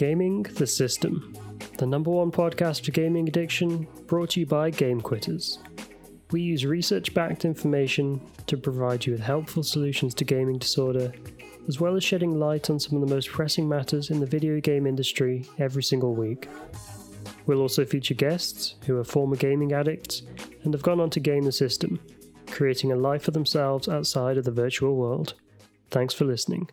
Gaming the System, the number one podcast for gaming addiction, brought to you by Game Quitters. We use research backed information to provide you with helpful solutions to gaming disorder, as well as shedding light on some of the most pressing matters in the video game industry every single week. We'll also feature guests who are former gaming addicts and have gone on to game the system, creating a life for themselves outside of the virtual world. Thanks for listening.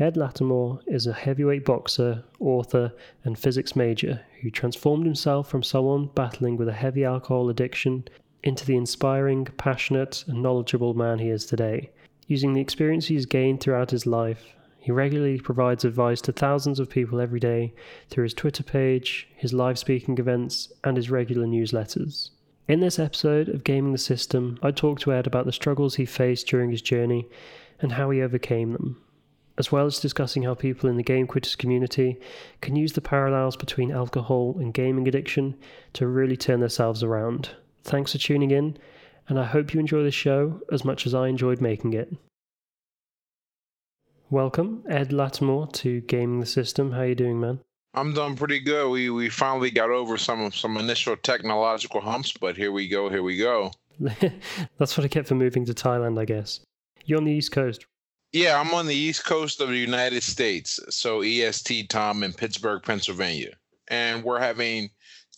Ed Latimore is a heavyweight boxer, author, and physics major who transformed himself from someone battling with a heavy alcohol addiction into the inspiring, passionate, and knowledgeable man he is today. Using the experience he's gained throughout his life, he regularly provides advice to thousands of people every day through his Twitter page, his live speaking events, and his regular newsletters. In this episode of Gaming the System, I talk to Ed about the struggles he faced during his journey and how he overcame them as well as discussing how people in the Game Quitters community can use the parallels between alcohol and gaming addiction to really turn themselves around. Thanks for tuning in, and I hope you enjoy the show as much as I enjoyed making it. Welcome, Ed Latimore, to Gaming the System. How you doing, man? I'm doing pretty good. We we finally got over some some initial technological humps, but here we go. Here we go. That's what I get for moving to Thailand, I guess. You're on the East Coast, yeah, I'm on the East Coast of the United States. So EST Tom in Pittsburgh, Pennsylvania. And we're having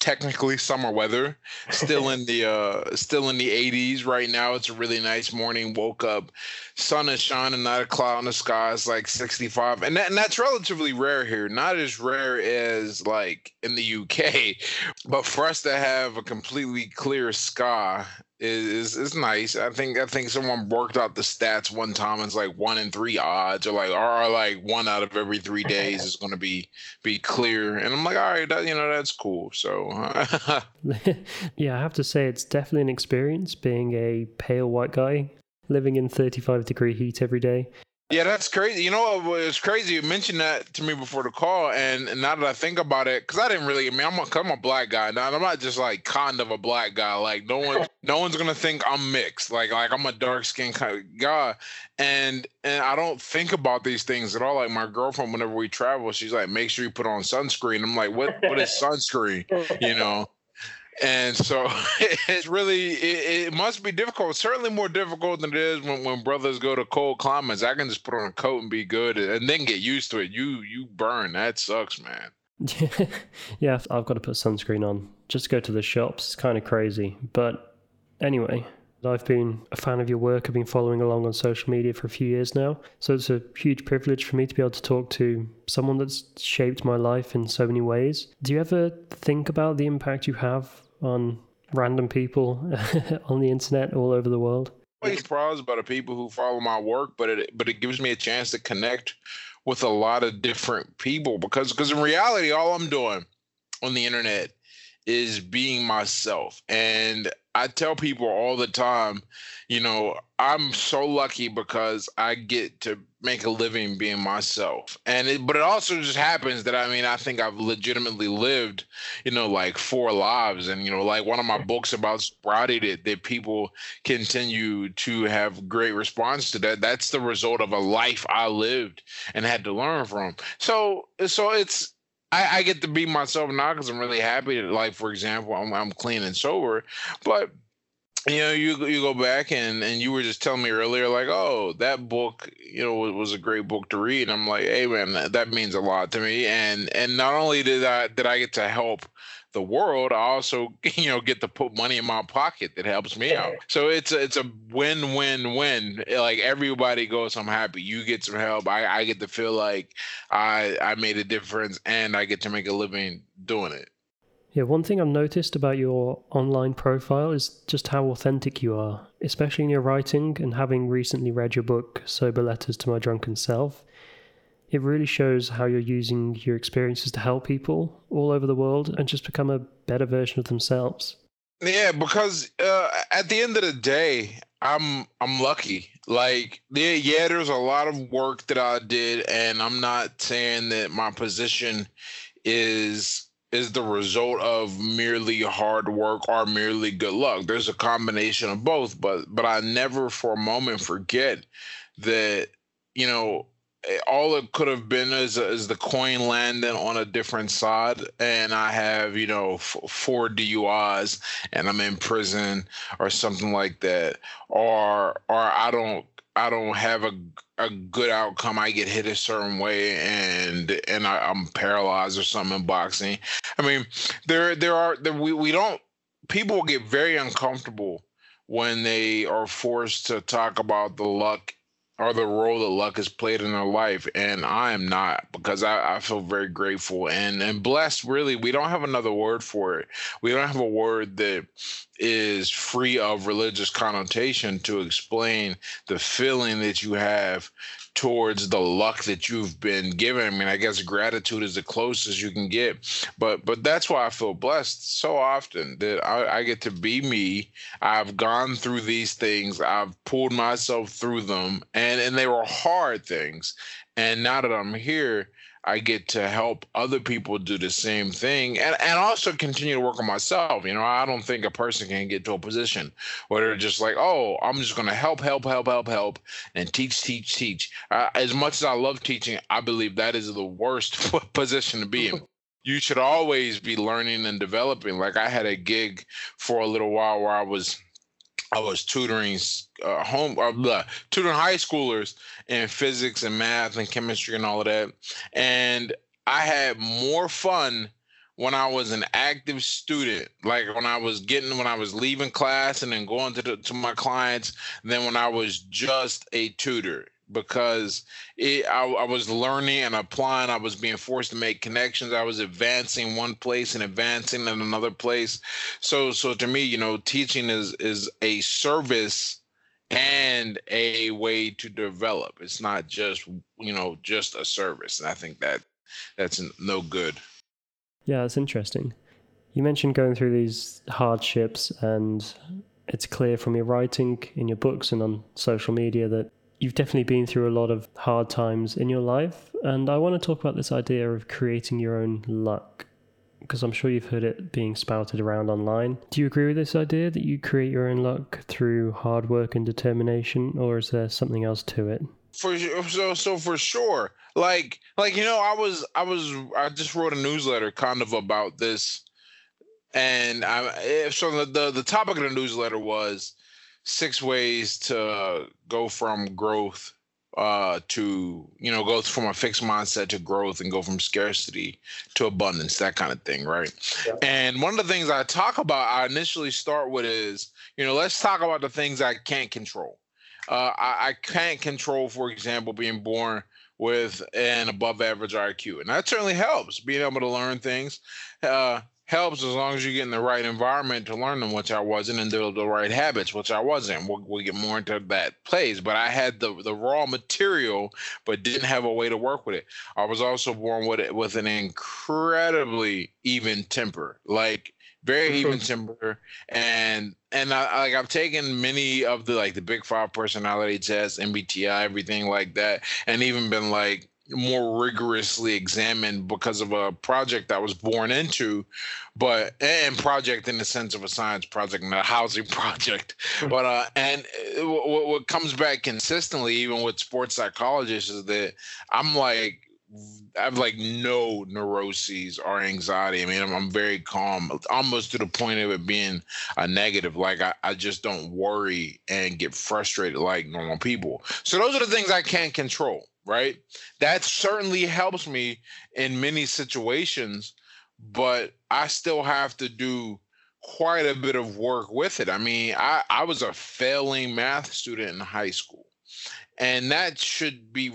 technically summer weather. Still in the uh still in the 80s right now. It's a really nice morning. Woke up, sun is shining, not a cloud in the sky. It's like 65. And that, and that's relatively rare here. Not as rare as like in the UK, but for us to have a completely clear sky is is nice. I think I think someone worked out the stats one time. It's like one in three odds, or like or like one out of every three days is going to be be clear. And I'm like, all right, that, you know, that's cool. So yeah, I have to say it's definitely an experience being a pale white guy living in 35 degree heat every day. Yeah, that's crazy. You know what was crazy? You mentioned that to me before the call, and, and now that I think about it, because I didn't really. I mean, I'm a, I'm a black guy now. I'm not just like kind of a black guy. Like no one, no one's gonna think I'm mixed. Like like I'm a dark skinned kind of guy, and and I don't think about these things at all. Like my girlfriend, whenever we travel, she's like, make sure you put on sunscreen. I'm like, what what is sunscreen? You know and so it's really it, it, must be difficult certainly more difficult than it is when, when brothers go to cold climates. I can just put on a coat and be good and then get used to it. You you burn. That sucks man. Yeah i've got to put sunscreen on. Just go to the shops. It's kind of crazy. But anyway I've been a fan of your work. I've been following along on social media for a few years now. So it's a huge privilege for me to be able to talk to someone that's shaped my life in so many ways. Do you ever think about the impact you have on random people on the internet all over the world? I'm surprised by the people who follow my work, but it but it gives me a chance to connect with a lot of different people because because in reality, all I'm doing on the internet is being myself. And I tell people all the time, you know, I'm so lucky because I get to make a living being myself. And it, but it also just happens that I mean, I think I've legitimately lived, you know, like four lives. And, you know, like one of my books about sobriety that, that people continue to have great response to that. That's the result of a life I lived and had to learn from. So, so it's, I, I get to be myself now because I'm really happy like, for example, I'm, I'm clean and sober. But you know, you you go back and and you were just telling me earlier, like, oh, that book, you know, was, was a great book to read. And I'm like, hey, man, that, that means a lot to me. And and not only did I did I get to help the world, I also you know get to put money in my pocket that helps me out. So it's a, it's a win win win. Like everybody goes, I'm happy. You get some help. I, I get to feel like I I made a difference, and I get to make a living doing it. Yeah, one thing I've noticed about your online profile is just how authentic you are, especially in your writing. And having recently read your book, Sober Letters to My Drunken Self, it really shows how you're using your experiences to help people all over the world and just become a better version of themselves. Yeah, because uh, at the end of the day, I'm I'm lucky. Like, yeah, yeah, there's a lot of work that I did, and I'm not saying that my position is is the result of merely hard work or merely good luck. There's a combination of both, but but I never for a moment forget that you know Eh, all it could have been is, is the coin landing on a different side. And i have you know f- four duis and i'm in prison or something like that. Or or i don't i don't have a, a good outcome. I get hit a certain way and and I, i'm paralyzed or something in boxing. I mean there there are there, we, we don't people get very uncomfortable when they are forced to talk about the luck or the role that luck has played in their life and i am not because I, I, feel very grateful and and blessed really. We don't have another word for it. We don't have a word that is free of religious connotation to explain the feeling that you have towards the luck that you've been given. I mean, I guess gratitude is the closest you can get, but but that's why I feel blessed so often that I, I get to be me. I've gone through these things. I've pulled myself through them, and and they were hard things. And now that I'm here, I get to help other people do the same thing and, and also continue to work on myself. You know, I don't think a person can get to a position where they're just like, oh, I'm just going to help, help, help, help, help, and teach, teach, teach. Uh, as much as I love teaching, I believe that is the worst position to be in. You should always be learning and developing. Like I had a gig for a little while where I was I was tutoring uh, home uh, blah, tutoring high schoolers in physics and math and chemistry and all of that. And I had more fun when I was an active student, like when I was getting when I was leaving class and then going to the, to my clients, than when I was just a tutor because it, I, I, was learning and applying. I was being forced to make connections. I was advancing one place and advancing in another place. So, so to me, you know, teaching is is a service and a way to develop. It's not just you know just a service. And I think that that's no good. Yeah, it's interesting. You mentioned going through these hardships, and it's clear from your writing in your books and on social media that you've definitely been through a lot of hard times in your life. And I want to talk about this idea of creating your own luck because I'm sure you've heard it being spouted around online. Do you agree with this idea that you create your own luck through hard work and determination, or is there something else to it? For so so for sure, like like you know, I was I was I just wrote a newsletter kind of about this, and I so the the, the topic of the newsletter was six ways to go from growth uh to you know go from a fixed mindset to growth and go from scarcity to abundance that kind of thing right? Yeah. and one of the things i talk about i initially start with is you know let's talk about the things i can't control. Uh i, I can't control for example being born with an above average iq and that certainly helps being able to learn things. Uh helps as long as you get in the right environment to learn them, which I wasn't, and the, the right habits, which I wasn't. We'll, we'll get more into that plays, but I had the the raw material, but didn't have a way to work with it. I was also born with it with an incredibly even temper, like very mm-hmm. even temper, and and I like I've taken many of the like the Big Five personality tests, MBTI, everything like that, and even been like more rigorously examined because of a project I was born into, but and project in the sense of a science project, not a housing project. But uh, and uh, what, what comes back consistently, even with sports psychologists, is that I'm like I have like no neuroses or anxiety. I mean, I'm, I'm, very calm, almost to the point of it being a negative. Like I, I just don't worry and get frustrated like normal people. So those are the things I can't control right? That certainly helps me in many situations, but I still have to do quite a bit of work with it. I mean, I, I was a failing math student in high school. And that should be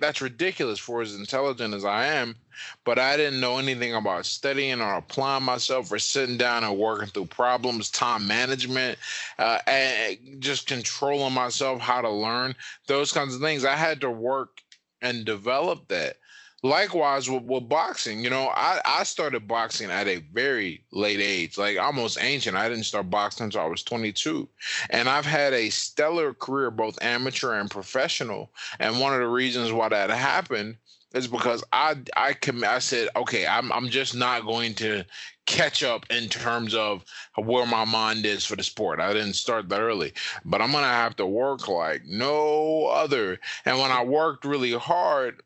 that's ridiculous for as intelligent as I am, but I didn't know anything about studying or applying myself or sitting down and working through problems, time management, uh, and just controlling myself, how to learn those kinds of things. I had to work and develop that. Likewise with, with boxing, you know, I, I started boxing at a very late age, like almost ancient. I didn't start boxing until I was 22. And I've had a stellar career, both amateur and professional. And one of the reasons why that happened is because I I com- I said okay I'm I'm just not going to catch up in terms of where my mind is for the sport. I didn't start that early, but I'm gonna have to work like no other. And when I worked really hard,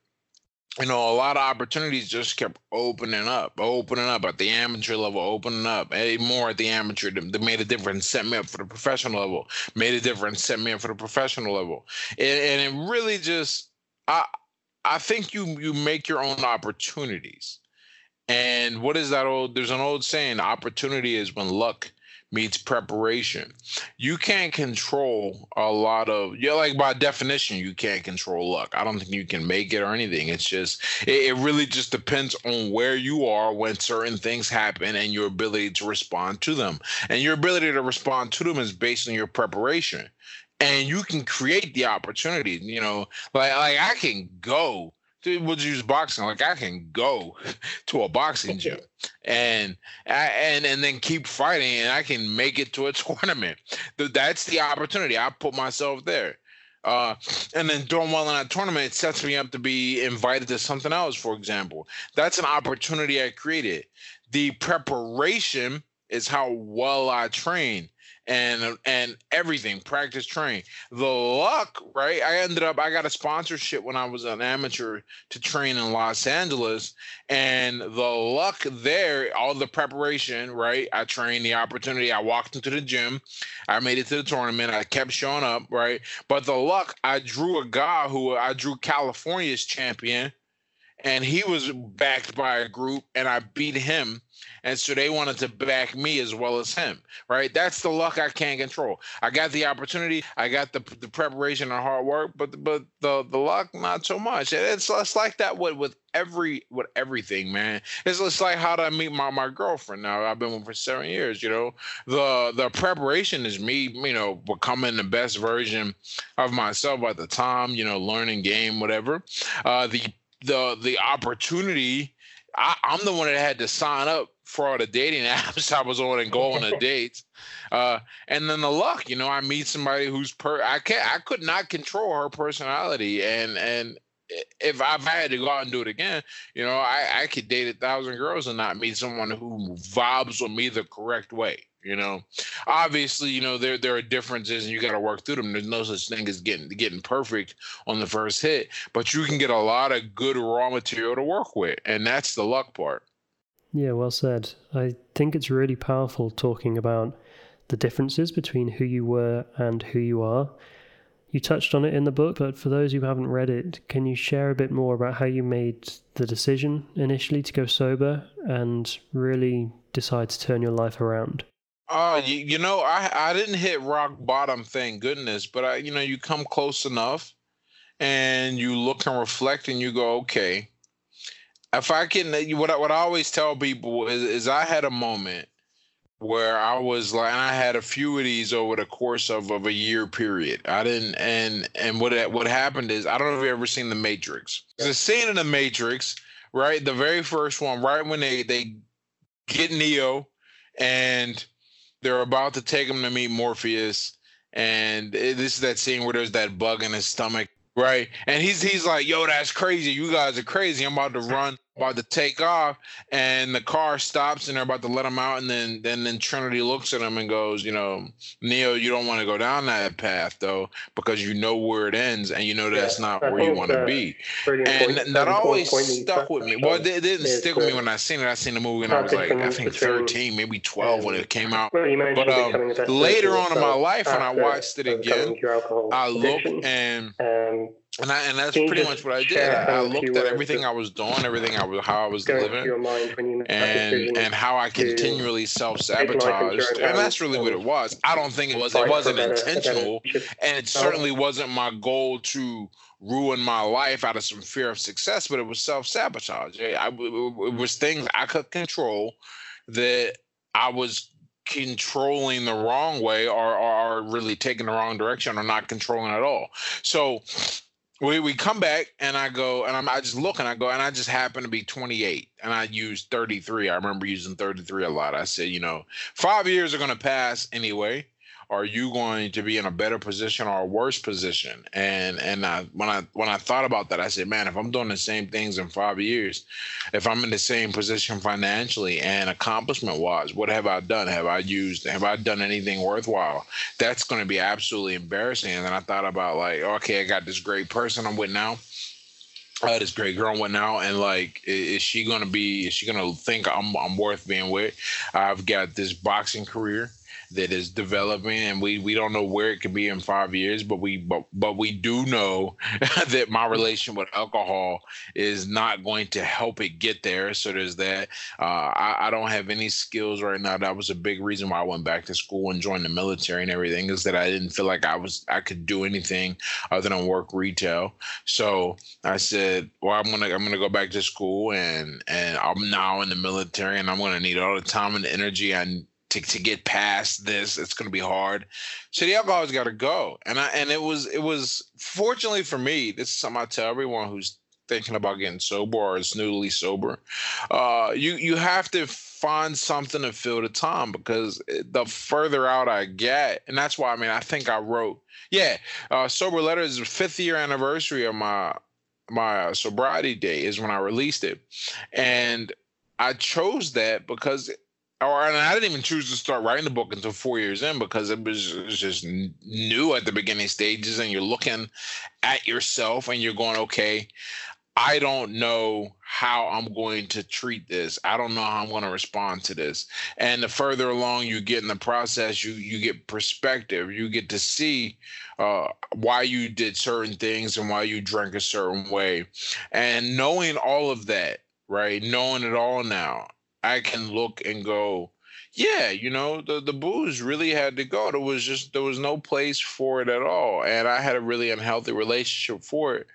you know, a lot of opportunities just kept opening up, opening up at the amateur level, opening up. Eh, more at the amateur. that made a difference, set me up for the professional level. Made a difference, set me up for the professional level. And, and it really just, I, I think you you make your own opportunities. And what is that old? There's an old saying: opportunity is when luck meets preparation. You can't control a lot of yeah, like by definition, you can't control luck. I don't think you can make it or anything. It's just it, it really just depends on where you are when certain things happen and your ability to respond to them. And your ability to respond to them is based on your preparation. And you can create the opportunity, you know, like like I can go we'll use boxing. Like I can go to a boxing gym and and and then keep fighting, and I can make it to a tournament. That's the opportunity. I put myself there. Uh, and then doing well in that tournament, it sets me up to be invited to something else, for example. That's an opportunity I created. The preparation is how well I train and uh, and everything practice train. The luck right? I ended up i got a sponsorship when i was an amateur to train in los angeles and the luck there all the preparation right? I trained the opportunity i walked into the gym i made it to the tournament i kept showing up right? But the luck i drew a guy who i drew california's champion and he was backed by a group and i beat him and so they wanted to back me as well as him right? That's the luck i can't control. I got the opportunity i got the, the preparation and hard work but but the the luck not so much. It's, it's like that with with every with everything man. It's just like how did i meet my, my girlfriend? Now i've been with for seven years you know? The the preparation is me you know becoming the best version of myself at the time you know learning game whatever. Uh the the the opportunity I, am the one that had to sign up all the dating apps I was on and going the dates. Uh, and then the luck, you know, I meet somebody who's per I can't I could not control her personality and and if I've had to go out and do it again, you know, I, I could date a thousand girls and not meet someone who vibes with me the correct way. You know, obviously, you know there there are differences, and you got to work through them. There's no such thing as getting getting perfect on the first hit, but you can get a lot of good raw material to work with, and that's the luck part. Yeah, well said. I think it's really powerful talking about the differences between who you were and who you are. You touched on it in the book, but for those who haven't read it, can you share a bit more about how you made the decision initially to go sober and really decide to turn your life around? Oh, you, you know, I I didn't hit rock bottom, thank goodness. But I, you know, you come close enough, and you look and reflect, and you go, okay. If I can, what I, what I always tell people is, is I had a moment where I was like, and I had a few of these over the course of, of a year period. I didn't, and and what what happened is, I don't know if you've ever seen The Matrix. The scene in The Matrix, right? The very first one, right when they they get Neo, and they're about to take him to meet Morpheus, and it, this is that scene where there's that bug in his stomach, right? And he's he's like, "Yo, that's crazy. You guys are crazy. I'm about to run about to take off and the car stops and they're about to let him out and then then then trinity looks at him and goes you know neo you don't want to go down that path though because you know where it ends and you know that's yeah, not I where you want to be. And that always stuck with me. Well it, didn't stick with me when i seen it. I seen the movie and i was like i think 13 maybe 12 when it came out. but um, later on in my life when i watched it again i looked and and I, and that's pretty much what I did. I looked at everything I was doing, everything I was, how I was living, and and how I continually self sabotaged, and that's really what it was. I don't think it was. It wasn't intentional, and it certainly wasn't my goal to ruin my life out of some fear of success. But it was self sabotage. It was things I could control that I was controlling the wrong way or, or, or really taking the wrong direction or not controlling at all. So we, we come back and I go and I'm, I just look and I go and I just happen to be 28 and I use 33. I remember using 33 a lot. I said, you know, five years are to pass anyway. Are you going to be in a better position or a worse position? And and I, when I when I thought about that, I said, man, if I'm doing the same things in five years, if I'm in the same position financially and accomplishment wise, what have I done? Have I used? Have I done anything worthwhile? That's going to be absolutely embarrassing. And then I thought about like, okay, I got this great person I'm with now uh, this great girl went out and like is, she gonna be is she gonna think I'm I'm worth being with? I've got this boxing career that is developing and we we don't know where it could be in five years but we but but we do know that my relation with alcohol is not going to help it get there. So there's that. Uh, I, I don't have any skills right now. That was a big reason why i went back to school and joined the military and everything is that i didn't feel like i was i could do anything other than work retail. So i said well i'm gonna i'm gonna go back to school and and i'm now in the military and i'm gonna need all the time and energy i to, to get past this it's going to be hard. So the alcohol's got to go. And i and it was it was fortunately for me this is something i tell everyone who's thinking about getting sober or is newly sober uh you you have to find something to fill the time because the further out i get and that's why i mean i think i wrote yeah uh sober letters fifth year anniversary of my my sobriety day is when i released it. And I chose that because or and I didn't even choose to start writing the book until four years in because it was, it was, just new at the beginning stages, and you're looking at yourself and you're going, okay, I don't know how I'm going to treat this. I don't know how I'm going to respond to this. And the further along you get in the process, you you get perspective. You get to see uh, why you did certain things and why you drank a certain way, and knowing all of that, right? Knowing it all now I can look and go, yeah, you know, the the booze really had to go. There was just there was no place for it at all, and I had a really unhealthy relationship for it,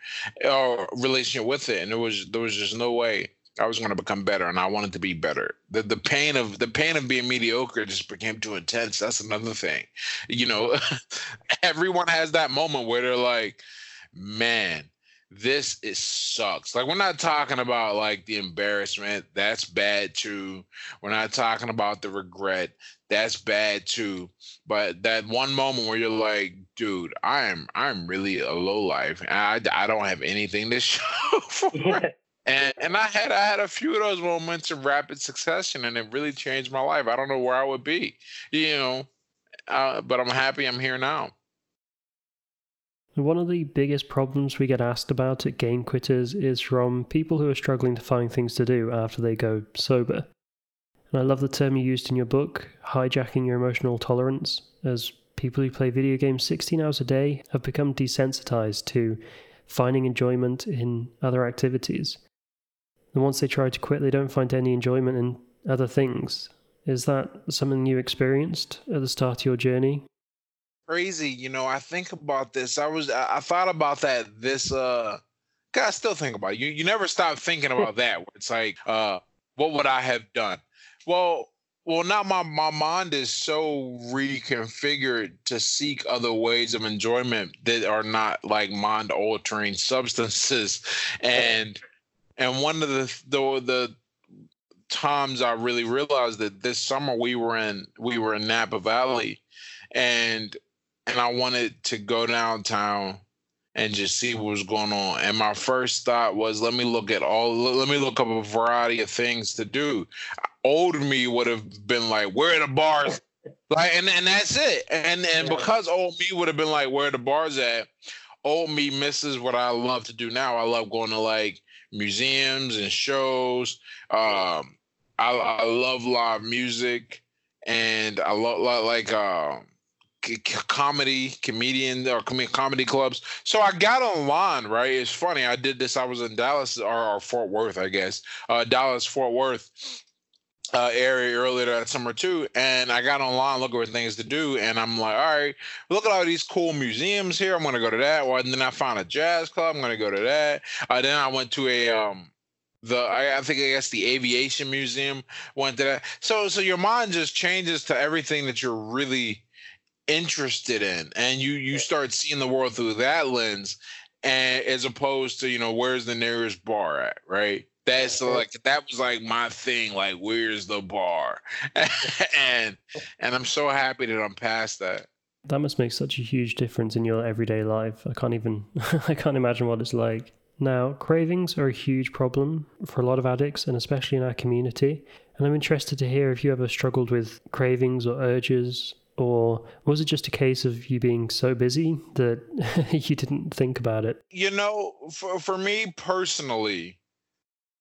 or relationship with it, and there was there was just no way I was going to become better, and I wanted to be better. The the pain of the pain of being mediocre just became too intense. That's another thing, you know. everyone has that moment where they're like, man this is sucks. Like we're not talking about like the embarrassment, that's bad too. We're not talking about the regret, that's bad too. But that one moment where you're like, dude, I am I'm really a low life. I I don't have anything to show for it. And and I had I had a few of those moments in rapid succession, and it really changed my life. I don't know where I would be, you know, uh, but I'm happy I'm here now. One of the biggest problems we get asked about at Game Quitters is from people who are struggling to find things to do after they go sober. And I love the term you used in your book, hijacking your emotional tolerance, as people who play video games 16 hours a day have become desensitized to finding enjoyment in other activities. And once they try to quit, they don't find any enjoyment in other things. Is that something you experienced at the start of your journey? Crazy. You know, I think about this. I was I, thought about that this uh I still think about it. You you never stop thinking about that. It's like, uh, what would I have done? Well, well, now my, my mind is so reconfigured to seek other ways of enjoyment that are not like mind altering substances. And and one of the the the times I really realized that this summer we were in we were in Napa Valley and and I wanted to go downtown and just see what was going on. And my first thought was, let me look at all, let me look up a variety of things to do. Old me would have been like, where are the bars? Like, and, and that's it. And and because old me would have been like, where the bars at? Old me misses what I love to do now. I love going to like museums and shows. Um, I, I love live music, and I love like um comedy comedian or comedy clubs. So I got online, right? It's funny. I did this. I was in Dallas or, or Fort Worth, I guess. Uh, Dallas, Fort Worth uh, area earlier that summer too, and I got online looking for things to do, and I'm like, all right, look at all these cool museums here. I'm gonna go to that. Well, and then I found a jazz club. I'm gonna go to that. Uh, then I went to a um the I, I, think I guess the aviation museum went to that. So so your mind just changes to everything that you're really interested in and you you start seeing the world through that lens and as opposed to you know where's the nearest bar at right that's like that was like my thing like where's the bar and and i'm so happy that i'm past that That must make such a huge difference in your everyday life. I can't even I can't imagine what it's like. Now, cravings are a huge problem for a lot of addicts and especially in our community. And I'm interested to hear if you ever struggled with cravings or urges or was it just a case of you being so busy that you didn't think about it? You know, for for me personally,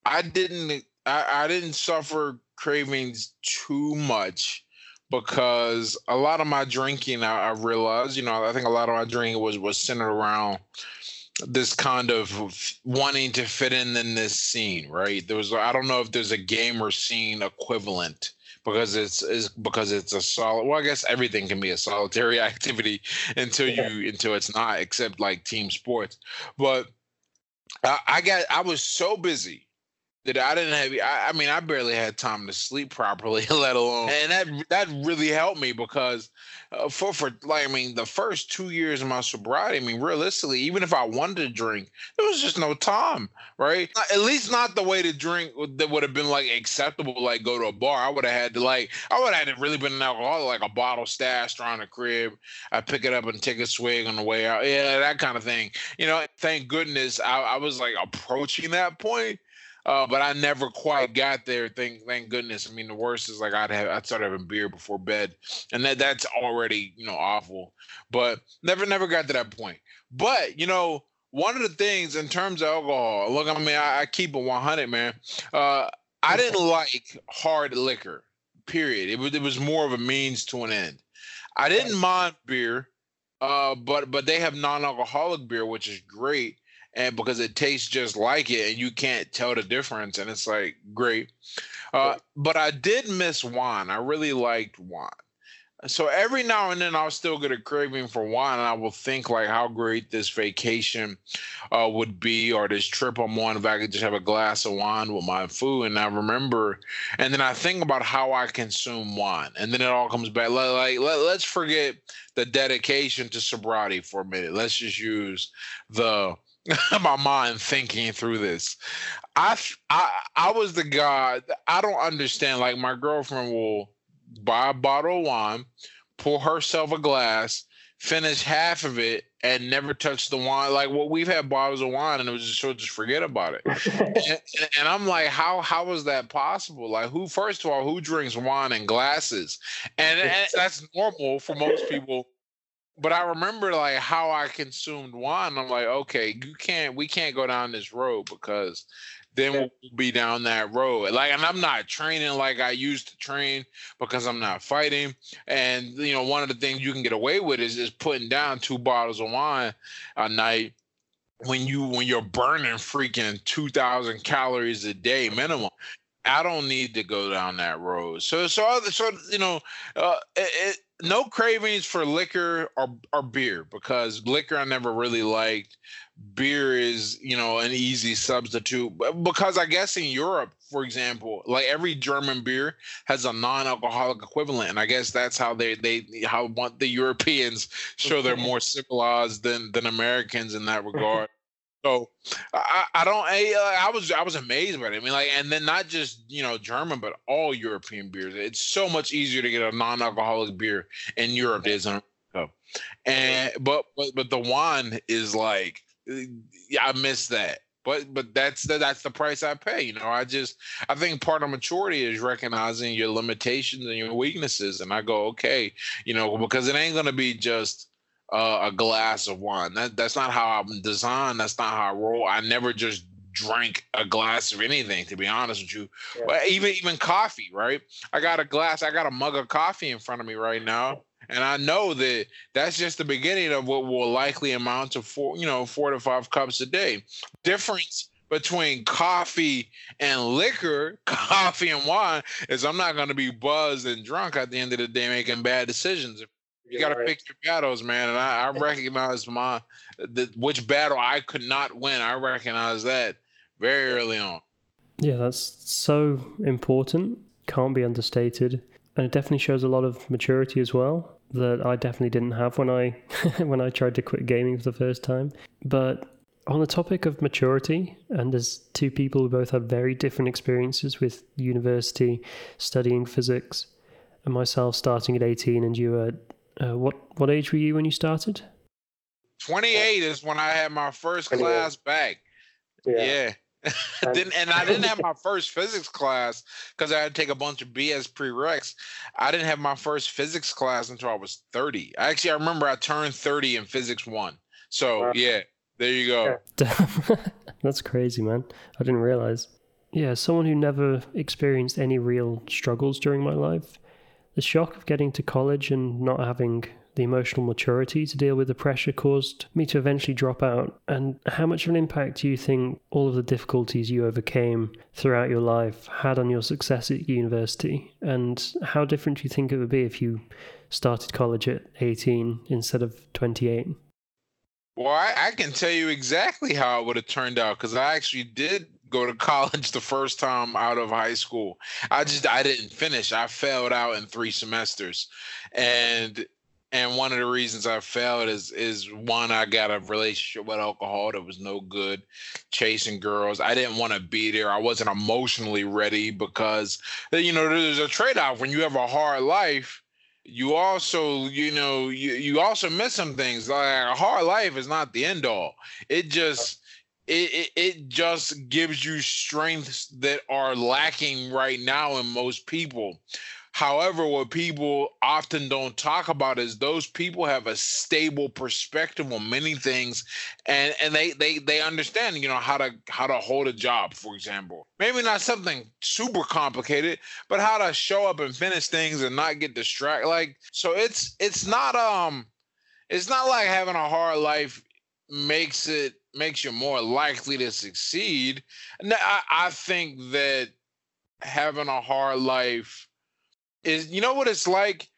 I didn't I, I didn't suffer cravings too much because a lot of my drinking I, I realized, you know, I think a lot of my drinking was was centered around this kind of wanting to fit in in this scene, right? There was I don't know if there's a gamer scene equivalent because it's is because it's a solid. Well, I guess everything can be a solitary activity until you until it's not, except like team sports. But I, I got I was so busy that I didn't have. I, I, mean, I barely had time to sleep properly, let alone, and that that really helped me because uh, for for like I mean, the first two years of my sobriety, I mean, realistically, even if I wanted to drink, there was just no time, right? At least not the way to drink that would have been like acceptable, like go to a bar. I would have had to like, I would have had to really been an alcoholic, like a bottle stashed around the crib. I pick it up and take a swig on the way out, yeah, that kind of thing. You know, thank goodness I, I was like approaching that point uh, but I never quite got there. Thank thank goodness. I mean, the worst is like I'd have I'd start having beer before bed, and that that's already you know awful. But never never got to that point. But you know, one of the things in terms of alcohol, look, I mean, I, I keep it 100, man. Uh, I didn't like hard liquor. Period. It was it was more of a means to an end. I didn't mind beer, uh, but but they have non-alcoholic beer, which is great and because it tastes just like it and you can't tell the difference and it's like great. Uh, but i did miss wine. I really liked wine. So every now and then i'll still get a craving for wine and i will think like how great this vacation uh, would be or this trip i'm on if i could just have a glass of wine with my food and i remember and then i think about how i consume wine and then it all comes back. Like let, let's forget the dedication to sobriety for a minute. Let's just use the my mind thinking through this. I, I I was the guy. I don't understand. Like my girlfriend will buy a bottle of wine, pour herself a glass, finish half of it, and never touch the wine. Like well, we've had bottles of wine, and it was just she'll just forget about it. and, and, I'm like, how how is that possible? Like, who first of all, who drinks wine in glasses? And, and that's normal for most people but I remember like how I consumed wine. I'm like, okay, you can't, we can't go down this road because then we'll be down that road. Like, and I'm not training like I used to train because I'm not fighting. And you know, one of the things you can get away with is just putting down two bottles of wine a night when you when you're burning freaking 2000 calories a day minimum I don't need to go down that road. So, so, other, so you know, uh, it, no cravings for liquor or or beer because liquor I never really liked. Beer is you know an easy substitute because I guess in Europe, for example, like every German beer has a non-alcoholic equivalent, and I guess that's how they they how want the Europeans show they're more civilized than than Americans in that regard. So I, I don't. I, uh, I was I was amazed by it. I mean, like, and then not just you know German, but all European beers. It's so much easier to get a non-alcoholic beer in Europe than in America. And but but but the wine is like, yeah, I miss that. But but that's the, that's the price I pay. You know, I just I think part of maturity is recognizing your limitations and your weaknesses. And I go, okay, you know, because it ain't gonna be just uh, a glass of wine. That that's not how I'm designed. That's not how I roll. I never just drank a glass of anything to be honest with you yeah. but even even coffee right i got a glass i got a mug of coffee in front of me right now and i know that that's just the beginning of what will likely amount to four you know four to five cups a day difference between coffee and liquor, coffee and wine, is I'm not going to be buzzed and drunk at the end of the day making bad decisions. You got to right. pick your battles, man. And I, I recognize my the, which battle I could not win. I recognize that very early on. Yeah, that's so important. Can't be understated, and it definitely shows a lot of maturity as well that I definitely didn't have when I when I tried to quit gaming for the first time. But on the topic of maturity, and as two people who both had very different experiences with university, studying physics, and myself starting at 18 and you at Uh, what what age were you when you started? 28 is when I had my first class back. Yeah. yeah. didn't, and I didn't have my first physics class because I had to take a bunch of BS prereqs. I didn't have my first physics class until I was 30. I Actually, I remember I turned 30 in physics one. So yeah, there you go. That's crazy, man. I didn't realize. Yeah, someone who never experienced any real struggles during my life, the shock of getting to college and not having the emotional maturity to deal with the pressure caused me to eventually drop out? And how much of an impact do you think all of the difficulties you overcame throughout your life had on your success at university? And how different do you think it would be if you started college at 18 instead of 28? Well, I, I can tell you exactly how it would have turned out because I actually did go to college the first time out of high school. I just I didn't finish. I failed out in three semesters. And and one of the reasons I failed is is one I got a relationship with alcohol that was no good, chasing girls. I didn't want to be there. I wasn't emotionally ready because you know there's a trade off when you have a hard life. You also, you know, you, you also miss some things. Like a hard life is not the end all. It just it, it, it just gives you strengths that are lacking right now in most people. However, what people often don't talk about is those people have a stable perspective on many things and and they they they understand, you know, how to how to hold a job, for example. Maybe not something super complicated, but how to show up and finish things and not get distracted. Like so it's it's not um it's not like having a hard life makes it makes you more likely to succeed. And I, I think that having a hard life is you know what it's like?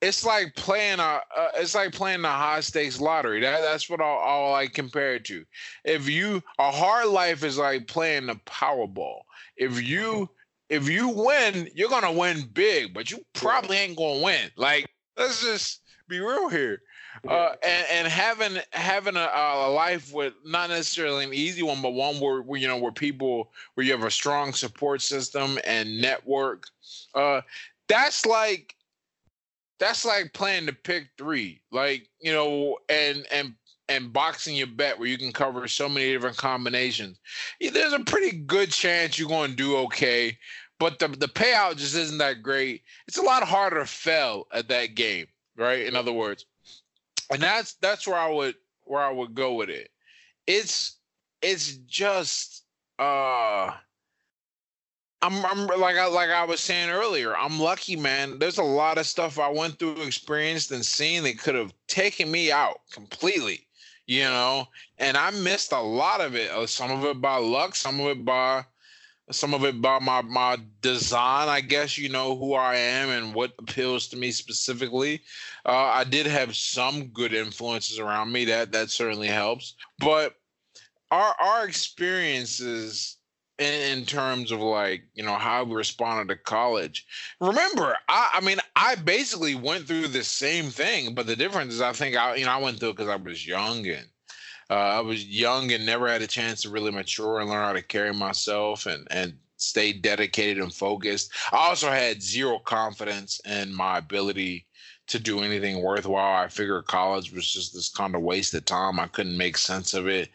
It's like playing a uh, it's like playing the high stakes lottery. That, that's what I'll, I'll like compare it to. If you a hard life is like playing the powerball. If you if you win you're gonna win big but you probably ain't gonna win. Like let's just be real here uh, and, and having having a, a life with not necessarily an easy one, but one where, where you know where people where you have a strong support system and network. Uh, that's like that's like playing the pick three, like you know, and and and boxing your bet where you can cover so many different combinations. There's a pretty good chance you're going to do okay, but the the payout just isn't that great. It's a lot harder to fail at that game, right? In other words, and that's that's where I would where I would go with it. It's it's just uh I'm, I'm like I like I was saying earlier. I'm lucky, man. There's a lot of stuff I went through, experienced, and seen that could have taken me out completely. You know, and I missed a lot of it. Uh, some of it by luck, some of it by some of it by my my design. I guess you know who I am and what appeals to me specifically. Uh, I did have some good influences around me. That that certainly helps. But our our experiences in, in terms of like you know how we responded to college remember i i mean i basically went through the same thing but the difference is i think i you know i went through it because i was young and uh, i was young and never had a chance to really mature and learn how to carry myself and and stay dedicated and focused. I also had zero confidence in my ability to do anything worthwhile. I figured college was just this kind of waste of time. I couldn't make sense of it,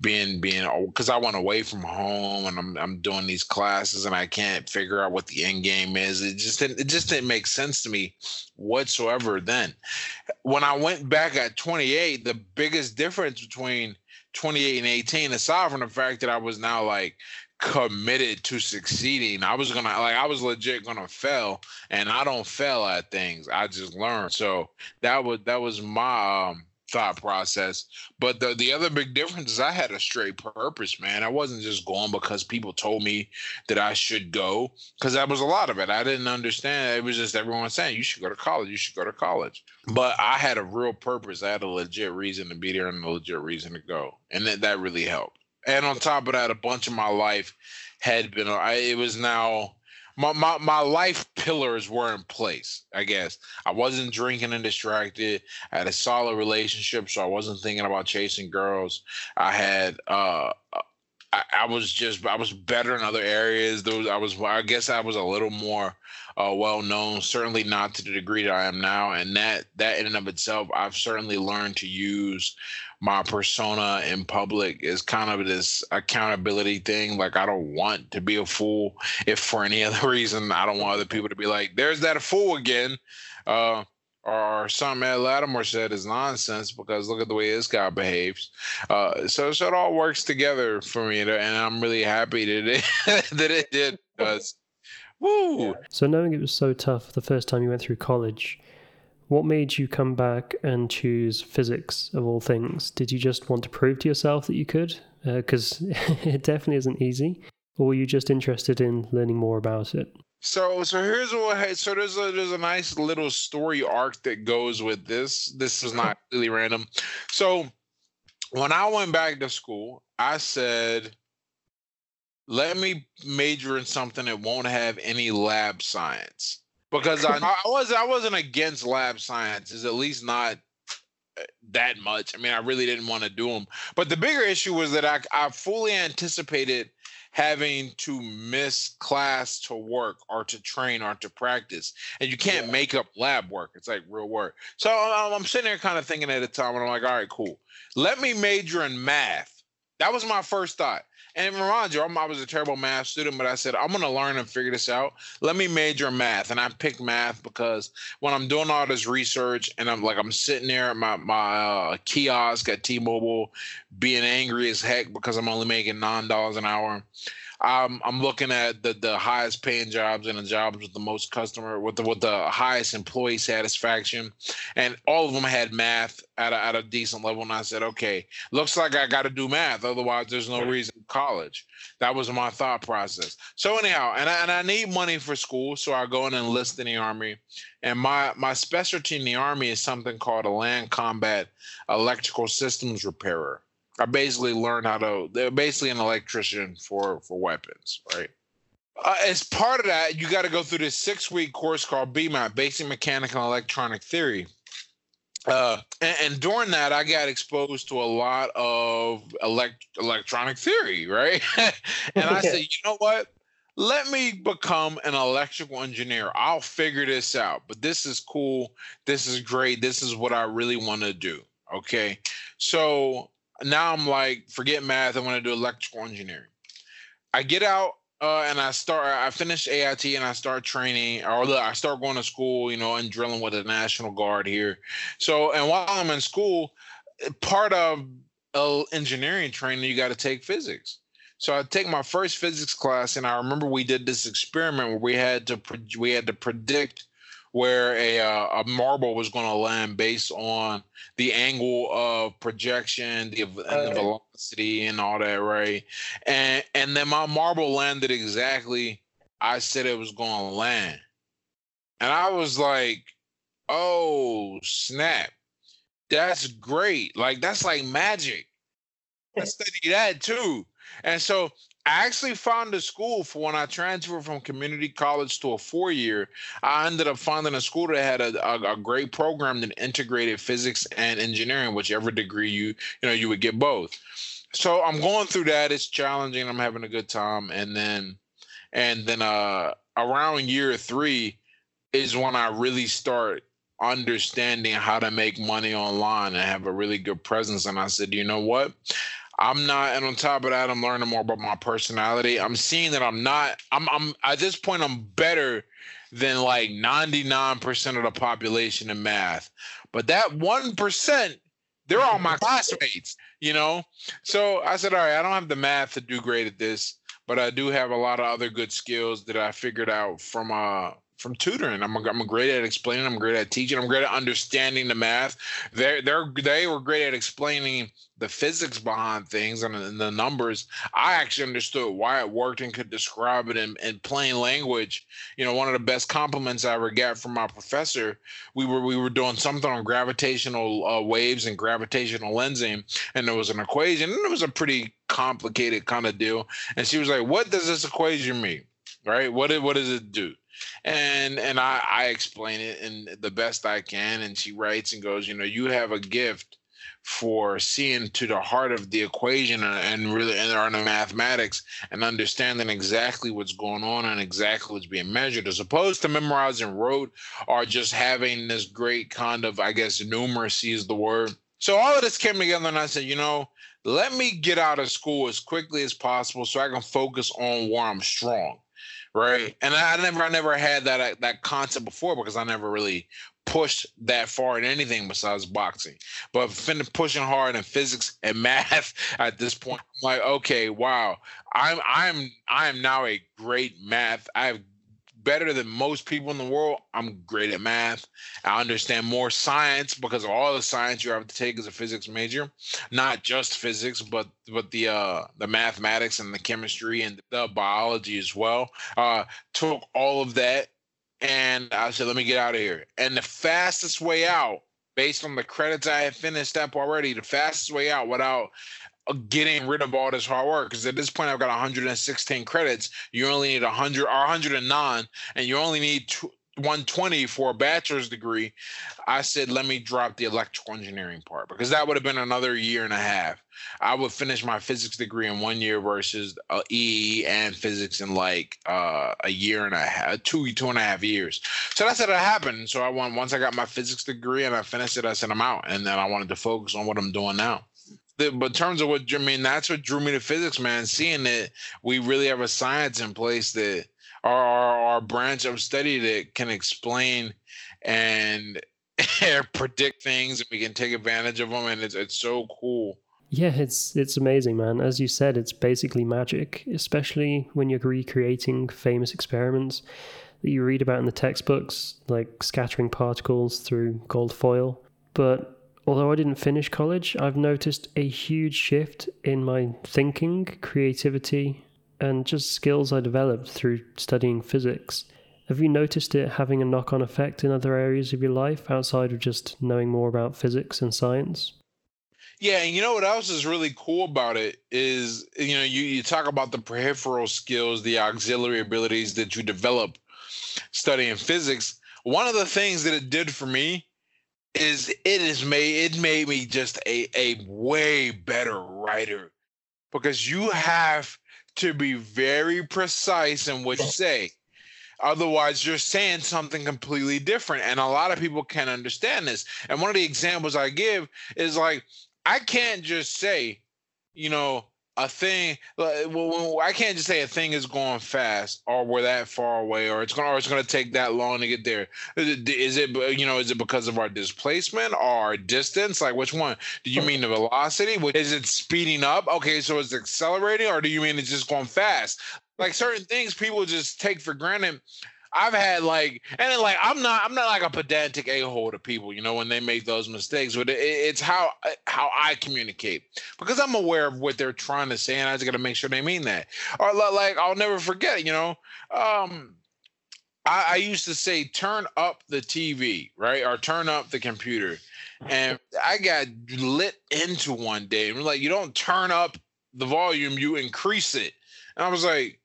being being because I went away from home and I'm I'm doing these classes and I can't figure out what the end game is. It just didn't it just didn't make sense to me whatsoever. Then, when I went back at 28, the biggest difference between 28 and 18, aside from the fact that I was now like committed to succeeding. I was gonna like I was legit gonna fail, and I don't fail at things. I just learn. So that was that was my um, thought process. But the the other big difference is I had a straight purpose, man. I wasn't just going because people told me that I should go, because that was a lot of it. I didn't understand. It was just everyone saying you should go to college, you should go to college. But I had a real purpose. I had a legit reason to be there and a legit reason to go, and that that really helped and on top of that, a bunch of my life had been. I, it was now my, my my life pillars were in place. I guess I wasn't drinking and distracted. I had a solid relationship, so I wasn't thinking about chasing girls. I had uh, I, I, was just I was better in other areas. Those I was I guess I was a little more uh, well known. Certainly not to the degree that I am now, and that that in and of itself, I've certainly learned to use my persona in public is kind of this accountability thing. Like I don't want to be a fool. If for any other reason, I don't want other people to be like, "There's that fool again." Uh, or something Ed Latimore said is nonsense because look at the way this guy behaves. Uh, so, so it all works together for me, and I'm really happy that it that it did. Woo! So, knowing it was so tough the first time you went through college, what made you come back and choose physics of all things? Did you just want to prove to yourself that you could? Because uh, it definitely isn't easy. Or were you just interested in learning more about it? So, so here's what. So there's a there's a nice little story arc that goes with this. This is not really random. So, when I went back to school, I said, "Let me major in something that won't have any lab science." because I, I was I wasn't against lab sciences, at least not uh, that much. I mean, I really didn't want to do them. But the bigger issue was that I I fully anticipated having to miss class to work or to train or to practice, and you can't yeah. make up lab work. It's like real work. So I'm, I'm sitting there kind of thinking at a time, and I'm like, all right, cool. Let me major in math. That was my first thought. And remind you, I was a terrible math student, but I said, I'm going to learn and figure this out. Let me major in math. And I picked math because when I'm doing all this research and I'm like, I'm sitting there at my, my uh, kiosk at T Mobile being angry as heck because I'm only making $9 an hour. I'm I'm looking at the the highest paying jobs and the jobs with the most customer with the with the highest employee satisfaction, and all of them had math at a, at a decent level. And I said, okay, looks like I got to do math, otherwise there's no reason college. That was my thought process. So anyhow, and I, and I need money for school, so I go and enlist in the army. And my my specialty in the army is something called a land combat electrical systems repairer. I basically learned how to. They're basically an electrician for for weapons, right? Uh, as part of that, you got to go through this six week course called BMAT, Basic Mechanical and Electronic Theory. Uh, and, and, during that, I got exposed to a lot of elect- electronic theory, right? and I said, you know what? Let me become an electrical engineer. I'll figure this out. But this is cool. This is great. This is what I really want to do. Okay. So now I'm like, forget math. I want to do electrical engineering. I get out uh, and I start. I finish AIT and I start training, or I start going to school, you know, and drilling with the National Guard here. So, and while I'm in school, part of uh, engineering training, you got to take physics. So I take my first physics class, and I remember we did this experiment where we had to we had to predict where a uh, a marble was going to land based on the angle of projection, the, the velocity, and all that, right? And and then my marble landed exactly. I said it was going to land, and I was like, "Oh snap, that's great! Like that's like magic." I studied that too, and so I actually found a school for when I transferred from community college to a four year. I ended up finding a school that had a, a, a, great program that integrated physics and engineering, whichever degree you you know you would get both. So I'm going through that. It's challenging. I'm having a good time, and then and then uh around year three is when I really start understanding how to make money online and have a really good presence. And I said, you know what? I'm not, and on top of that, I'm learning more about my personality. I'm seeing that I'm not. I'm. I'm at this point. I'm better than like 99% of the population in math, but that one percent, they're all my classmates. You know. So I said, all right, I don't have the math to do great at this, but I do have a lot of other good skills that I figured out from uh from tutoring. I'm, I'm great at explaining. I'm great at teaching. I'm great at understanding the math. They they're they were great at explaining the physics behind things and, and, the numbers. I actually understood why it worked and could describe it in, in plain language. You know, one of the best compliments I ever got from my professor. We were we were doing something on gravitational uh, waves and gravitational lensing, and there was an equation, and it was a pretty complicated kind of deal. And she was like, "What does this equation mean?" Right? What what does it do? And and I, I explain it in the best I can. And she writes and goes, you know, you have a gift for seeing to the heart of the equation and, and really and on the mathematics and understanding exactly what's going on and exactly what's being measured, as opposed to memorizing rote or just having this great kind of, I guess, numeracy is the word. So all of this came together, and I said, you know, let me get out of school as quickly as possible so I can focus on where I'm strong right? And I never, I never had that uh, that concept before because I never really pushed that far in anything besides boxing. But fin- pushing hard in physics and math at this point, I'm like, okay, wow, I'm I'm I am now a great math. I have better than most people in the world. I'm great at math. I understand more science because all the science you have to take as a physics major, not just physics, but but the uh, the mathematics and the chemistry and the biology as well. Uh, took all of that, and I said, let me get out of here. And the fastest way out based on the credits I had finished up already, the fastest way out without getting rid of all this hard work because at this point I've got 116 credits. You only need 100 or 109, and you only need 120 for a bachelor's degree. I said, let me drop the electrical engineering part because that would have been another year and a half. I would finish my physics degree in one year versus uh, E and physics in like uh, a year and a half, two two and a half years. So that's how what happened. So I won once I got my physics degree and I finished it. I said I'm out, and then I wanted to focus on what I'm doing now the, but in terms of what I mean, that's what drew me to physics, man. Seeing that we really have a science in place that our, our, our branch of study that can explain and predict things, and we can take advantage of them, and it's it's so cool. Yeah, it's it's amazing, man. As you said, it's basically magic, especially when you're recreating famous experiments that you read about in the textbooks, like scattering particles through gold foil. But Although I didn't finish college, I've noticed a huge shift in my thinking, creativity, and just skills I developed through studying physics. Have you noticed it having a knock on effect in other areas of your life outside of just knowing more about physics and science? Yeah, and you know what else is really cool about it is you know you, you talk about the peripheral skills, the auxiliary abilities that you develop studying physics. One of the things that it did for me is it is made it made me just a a way better writer. Because you have to be very precise in what you say. Otherwise you're saying something completely different and a lot of people can't understand this. And one of the examples i give is like i can't just say you know a thing well i can't just say a thing is going fast or we're that far away or it's going or it's going to take that long to get there. Is it you know is it because of our displacement or our distance? Like which one? Do you mean the velocity? Is it speeding up? Okay so it's accelerating or do you mean it's just going fast? Like certain things people just take for granted I've had like, and then like, I'm not, I'm not like a pedantic a hole to people, you know, when they make those mistakes. But it, it's how how I communicate because I'm aware of what they're trying to say, and I just got to make sure they mean that. Or like, I'll never forget, you know, um, I, I used to say, turn up the TV, right, or turn up the computer, and I got lit into one day, and like, you don't turn up the volume, you increase it, and I was like,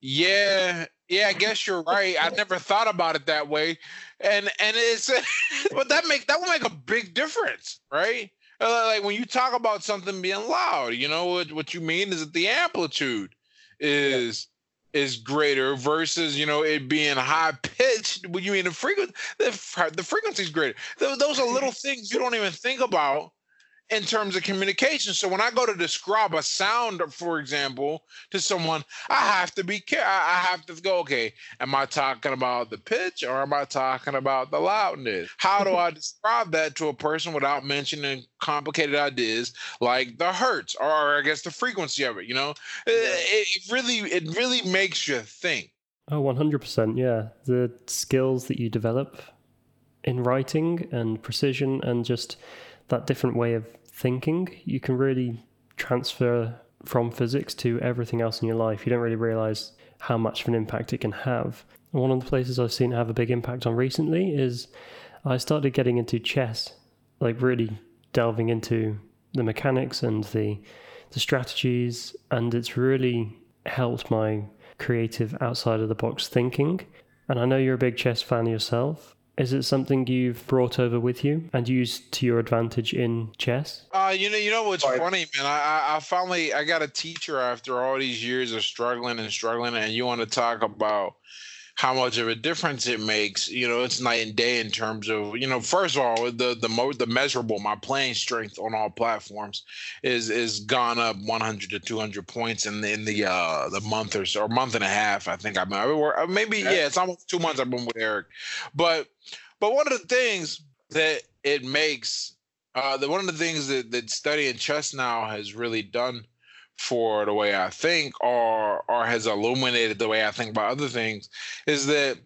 yeah yeah, I guess you're right. I never thought about it that way, and and it's but that make that would make a big difference, right? Uh, like when you talk about something being loud, you know what what you mean is that the amplitude is yeah. is greater versus you know it being high pitched. When you mean the frequency, the, the frequency is greater. Those are little things you don't even think about in terms of communication. So when I go to describe a sound, for example, to someone, I have to be careful. I have to go, okay, am I talking about the pitch or am I talking about the loudness? How do I describe that to a person without mentioning complicated ideas like the hertz or, or I guess the frequency of it? You know, uh, it, it really, it really makes you think. Oh, 100%. Yeah. The skills that you develop in writing and precision and just that different way of thinking, you can really transfer from physics to everything else in your life. You don't really realize how much of an impact it can have. One of the places I've seen have a big impact on recently is I started getting into chess, like really delving into the mechanics and the the strategies, and it's really helped my creative outside of the box thinking. And I know you're a big chess fan yourself. Is it something you've brought over with you and used to your advantage in chess? Uh, you know, you know what's Sorry. funny, man. I, I finally I got a teacher after all these years of struggling and struggling, and you want to talk about how much of a difference it makes. You know, it's night and day in terms of you know. First of all, the the mo- the measurable my playing strength on all platforms is is gone up 100 to 200 points in the in the uh the month or so or month and a half. I think I've been maybe yeah, it's almost two months I've been with Eric, but but one of the things that it makes uh the one of the things that that studying chess now has really done for the way I think or or has illuminated the way I think about other things is that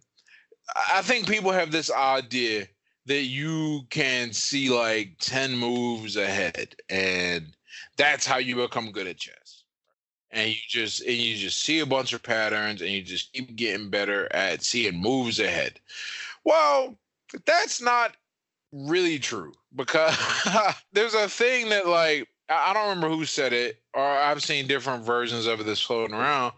I think people have this idea that you can see like 10 moves ahead and that's how you become good at chess. And you just and you just see a bunch of patterns and you just keep getting better at seeing moves ahead. Well, that's not really true because there's a thing that like I don't remember who said it, or I've seen different versions of this floating around.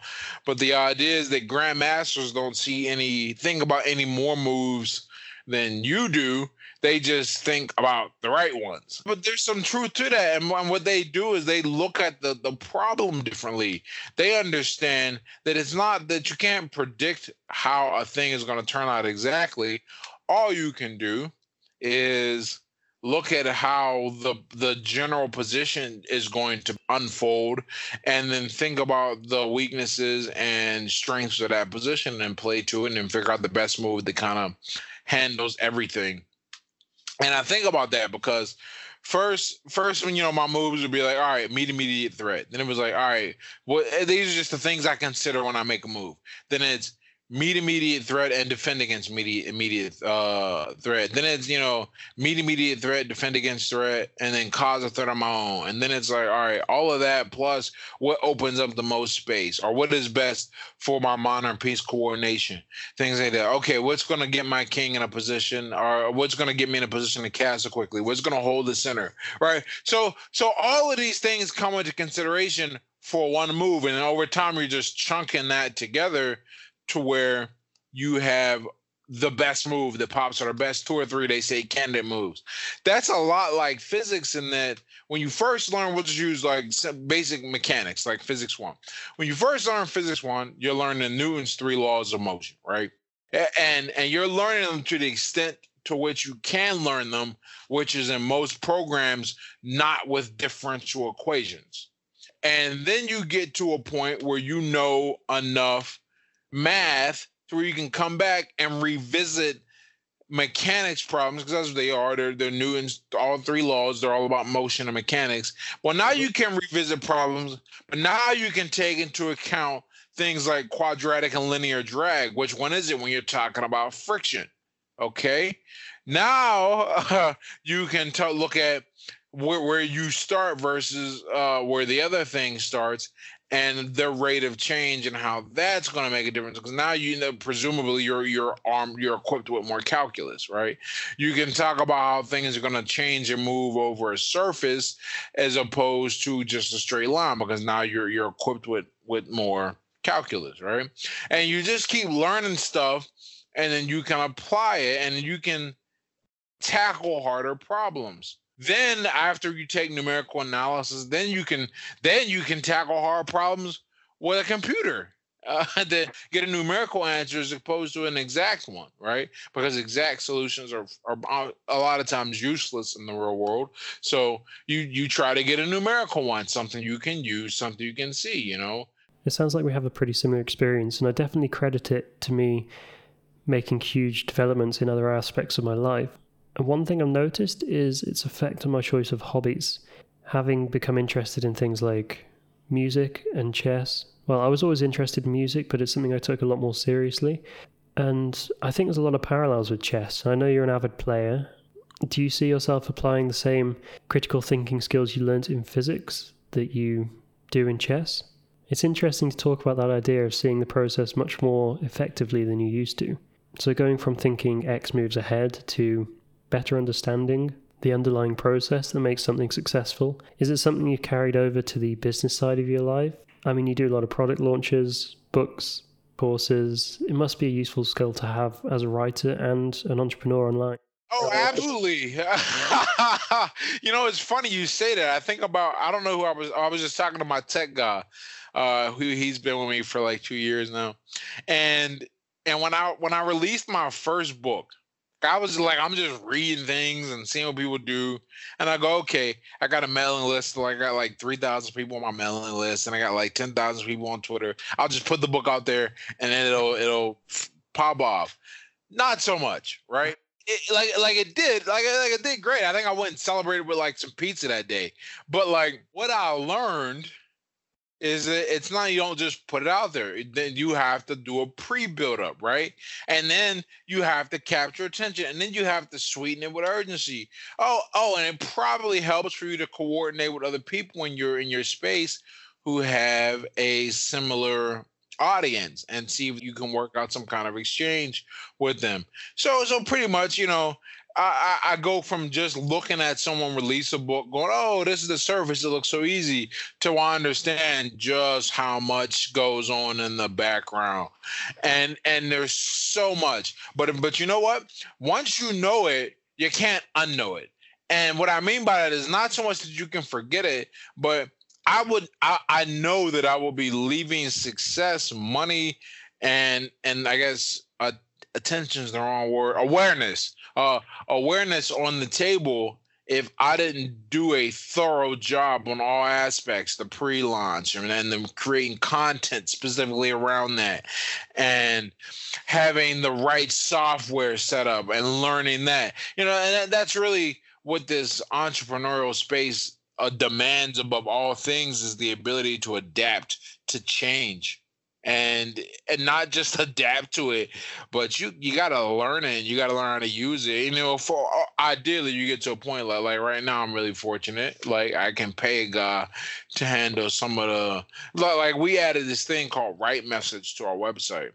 But the idea is that grandmasters don't see anything about any more moves than you do. They just think about the right ones. But there's some truth to that. And what they do is they look at the, the problem differently. They understand that it's not that you can't predict how a thing is going to turn out exactly. All you can do is look at how the the general position is going to unfold and then think about the weaknesses and strengths of that position and play to it and figure out the best move that kind of handles everything. And i think about that because first first when you know my moves would be like all right meet immediate threat. Then it was like all right well these are just the things i consider when i make a move. Then it's meet immediate threat and defend against immediate immediate uh, threat. Then it's you know meet immediate threat, defend against threat, and then cause a threat on my own. And then it's like all right, all of that plus what opens up the most space or what is best for my modern piece coordination. Things like that. Okay, what's going to get my king in a position, or what's going to get me in a position to castle quickly? What's going to hold the center? Right. So so all of these things come into consideration for one move, and over time you're just chunking that together to where you have the best move that pops or the best two or three they say candidate moves. That's a lot like physics in that when you first learn, we'll just use like basic mechanics like physics one. When you first learn physics one, you're learning Newton's three laws of motion, right? And and you're learning them to the extent to which you can learn them, which is in most programs not with differential equations. And then you get to a point where you know enough math to where you can come back and revisit mechanics problems because that's what they are. They're they're new in all three laws. They're all about motion and mechanics. Well, now you can revisit problems, but now you can take into account things like quadratic and linear drag. Which one is it when you're talking about friction? Okay, now uh, you can t- look at where, where you start versus uh, where the other thing starts and the rate of change and how that's going to make a difference because now you know presumably you're you're armed you're equipped with more calculus right? You can talk about how things are going to change and move over a surface as opposed to just a straight line because now you're you're equipped with with more calculus right? And you just keep learning stuff and then you can apply it and you can tackle harder problems then after you take numerical analysis, then you can then you can tackle hard problems with a computer uh, to get a numerical answer as opposed to an exact one, right? Because exact solutions are, are a lot of times useless in the real world. So you you try to get a numerical one, something you can use, something you can see, you know. It sounds like we have a pretty similar experience, and I definitely credit it to me making huge developments in other aspects of my life. And one thing I've noticed is its effect on my choice of hobbies. Having become interested in things like music and chess, well, I was always interested in music, but it's something I took a lot more seriously. And I think there's a lot of parallels with chess. I know you're an avid player. Do you see yourself applying the same critical thinking skills you learned in physics that you do in chess? It's interesting to talk about that idea of seeing the process much more effectively than you used to. So, going from thinking X moves ahead to better understanding the underlying process that makes something successful? Is it something you carried over to the business side of your life? I mean, you do a lot of product launches, books, courses. It must be a useful skill to have as a writer and an entrepreneur online. Oh, absolutely. you know, it's funny you say that. I think about I don't know who I was I was just talking to my tech guy, uh, who he's been with me for like two years now. And and when I when I released my first book, I was like, I'm just reading things and seeing what people do. And I go, okay, I got a mailing list. Like I got like 3,000 people on my mailing list and I got like 10,000 people on Twitter. I'll just put the book out there and then it'll, it'll pop off. Not so much, right? It, like like it did like like it did great. I think I went and celebrated with like some pizza that day. But like what I learned is that it's not you don't just put it out there. Then you have to do a pre-build up, right? And then you have to capture attention, and then you have to sweeten it with urgency. Oh, oh, and it probably helps for you to coordinate with other people when you're in your space who have a similar audience and see if you can work out some kind of exchange with them. So so pretty much, you know, I, I, go from just looking at someone release a book, going, "Oh, this is the surface. It looks so easy," to understand just how much goes on in the background, and and there's so much. But but you know what? Once you know it, you can't unknow it. And what I mean by that is not so much that you can forget it, but I would I, I know that I will be leaving success, money, and and I guess uh, attention is the wrong word. Awareness. Uh, awareness on the table if I didn't do a thorough job on all aspects, the pre-launch and then the creating content specifically around that, and having the right software set up and learning that, you know, and that's really what this entrepreneurial space uh, demands above all things is the ability to adapt to change and and not just adapt to it, but you you gotta learn it. You gotta learn how to use it. You know, for uh, ideally you get to a point like like right now I'm really fortunate. Like I can pay a guy to handle some of the like, like we added this thing called RightMessage to our website.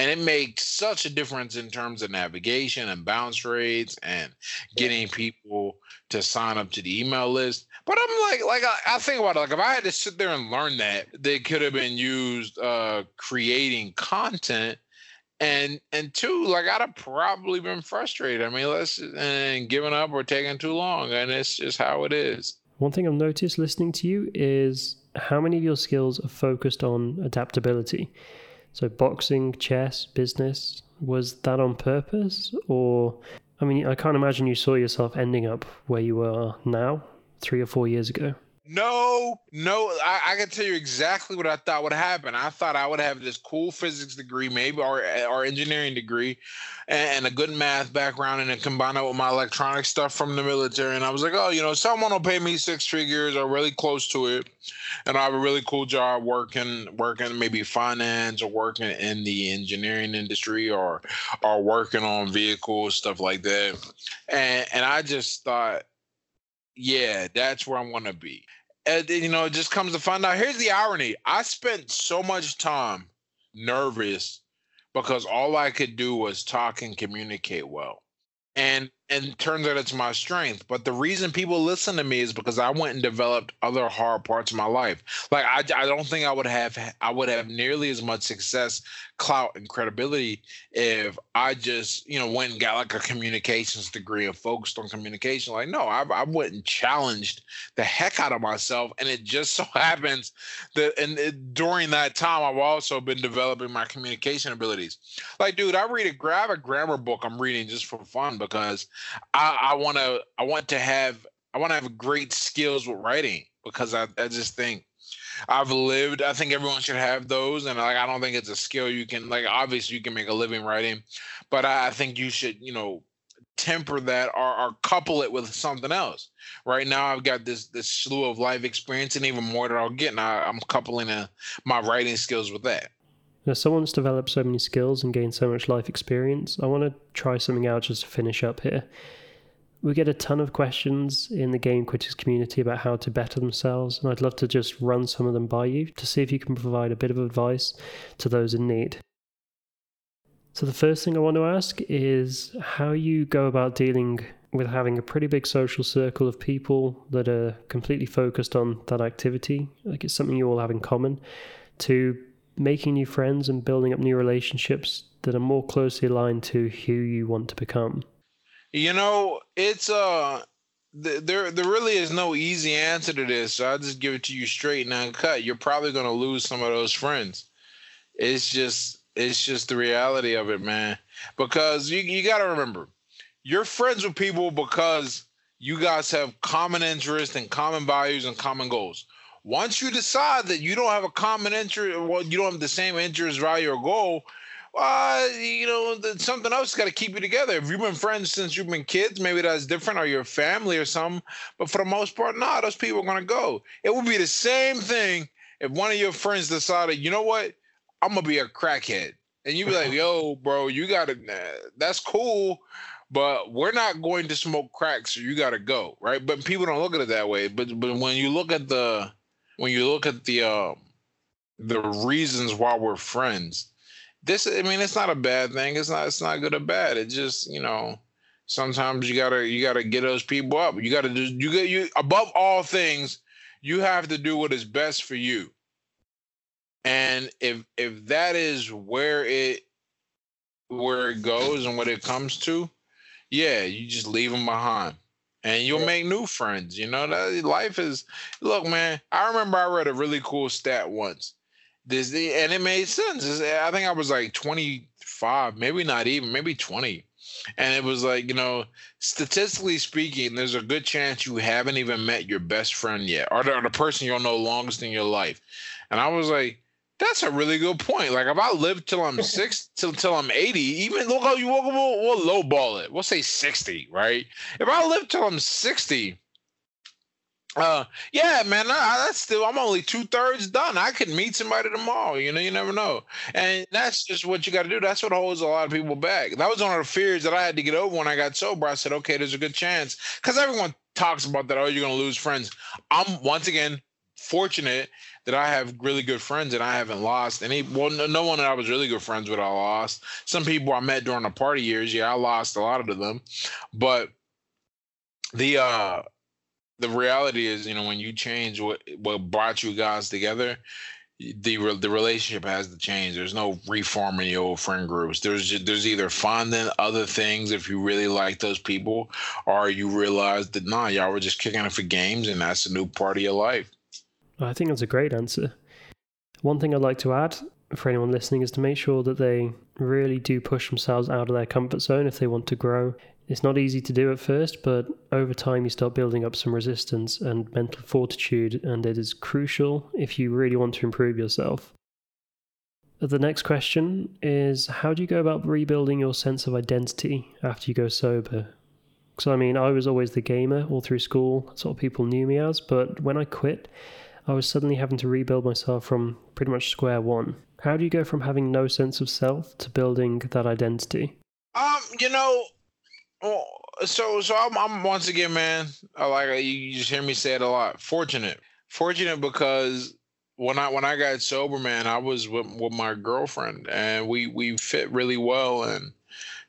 And it makes such a difference in terms of navigation and bounce rates and getting people to sign up to the email list. But I'm like, like I, I, think about it. Like if I had to sit there and learn that, they could have been used uh, creating content, and and two, like I'd have probably been frustrated. I mean, let's and giving up or taking too long, and it's just how it is. One thing I've noticed listening to you is how many of your skills are focused on adaptability. So boxing, chess, business. Was that on purpose, or I mean, I can't imagine you saw yourself ending up where you are now three or four years ago. No, no, I, I, can tell you exactly what I thought would happen. I thought I would have this cool physics degree, maybe or or engineering degree, and, and a good math background, and then combine it with my electronic stuff from the military. And I was like, oh, you know, someone will pay me six figures or really close to it, and I have a really cool job working, working maybe finance or working in the engineering industry or or working on vehicles, stuff like that. And and I just thought yeah, that's where I want to be. And you know, it just comes to find out. Here's the irony: I spent so much time nervous because all I could do was talk and communicate well, and and turns out it's my strength. But the reason people listen to me is because I went and developed other hard parts of my life. Like I, I don't think I would have I would have nearly as much success, clout, and credibility if I just you know went and got like a communications degree and focused on communication. Like no, I, I went and challenged the heck out of myself, and it just so happens that and it, during that time I've also been developing my communication abilities. Like dude, I read a grab a grammar book I'm reading just for fun because I, I want to I want to have I want to have great skills with writing because I, I just think I've lived. I think everyone should have those, and like I don't think it's a skill you can like. Obviously, you can make a living writing, but I, I think you should you know temper that or, or couple it with something else. Right now, I've got this this slew of life experience, and even more that I'll get, and I, am coupling a, uh, my writing skills with that. Now, someone's developed so many skills and gained so much life experience. I want to try something out just to finish up here. We get a ton of questions in the Game Quitters community about how to better themselves, and I'd love to just run some of them by you to see if you can provide a bit of advice to those in need. So, the first thing I want to ask is how you go about dealing with having a pretty big social circle of people that are completely focused on that activity, like it's something you all have in common, to making new friends and building up new relationships that are more closely aligned to who you want to become? You know, it's uh there there really is no easy answer to this. So I'll just give it to you straight and uncut. You're probably gonna lose some of those friends. It's just it's just the reality of it, man. Because you you gotta remember, you're friends with people because you guys have common interests and common values and common goals. Once you decide that you don't have a common interest, well, you don't have the same interest, value, or goal, uh, you know, something else got to keep you together. If you've been friends since you've been kids, maybe that's different, or your family or something. But for the most part, nah, those people are gonna go. It would be the same thing if one of your friends decided, you know what, I'm gonna be a crackhead, and you'd be like, yo, bro, you gotta, that's cool, but we're not going to smoke crack, so you gotta go, right? But people don't look at it that way. But but when you look at the when you look at the uh, the reasons why we're friends this i mean it's not a bad thing. It's not it's not good or bad. It just you know sometimes you gotta you gotta get those people up. You gotta do you get you above all things you have to do what is best for you. And if if that is where it where it goes and what it comes to yeah you just leave them behind and you'll make new friends you know that life is look man i remember i read a really cool stat once this and it made sense. I think I was like 25, maybe not even, maybe 20. And it was like, you know, statistically speaking, there's a good chance you haven't even met your best friend yet, or the, or the person you'll know longest in your life. And I was like, that's a really good point. Like if I live till I'm six till till I'm 80, even look how you we'll, we'll, we'll lowball it. We'll say 60, right? If I live till I'm 60, uh, yeah, man, I, that's still. I'm only two thirds done. I could meet somebody tomorrow. You know, you never know, and that's just what you got to do. That's what holds a lot of people back. That was one of the fears that I had to get over when I got sober. I said, okay, there's a good chance because everyone talks about that. Oh, you're gonna lose friends. I'm once again fortunate that I have really good friends and I haven't lost any. Well, no, no one that I was really good friends with, I lost. Some people I met during the party years, yeah, I lost a lot of them, but the uh the reality is, you know, when you change what what brought you guys together, the the relationship has to change. There's no reforming your old friend groups. There's just, there's either finding other things if you really like those people, or you realize that nah, y'all were just kicking it for games, and that's a new part of your life. I think that's a great answer. One thing I'd like to add for anyone listening is to make sure that they really do push themselves out of their comfort zone if they want to grow it's not easy to do at first, but over time you start building up some resistance and mental fortitude, and it is crucial if you really want to improve yourself. The next question is How do you go about rebuilding your sense of identity after you go sober? Because I mean, I was always the gamer all through school, that's what people knew me as, but when I quit, I was suddenly having to rebuild myself from pretty much square one. How do you go from having no sense of self to building that identity? Um, you know, well, so so I'm, I'm once again, man. I like you just hear me say it a lot. Fortunate, fortunate because when I when I got sober, man, I was with with my girlfriend, and we we fit really well, and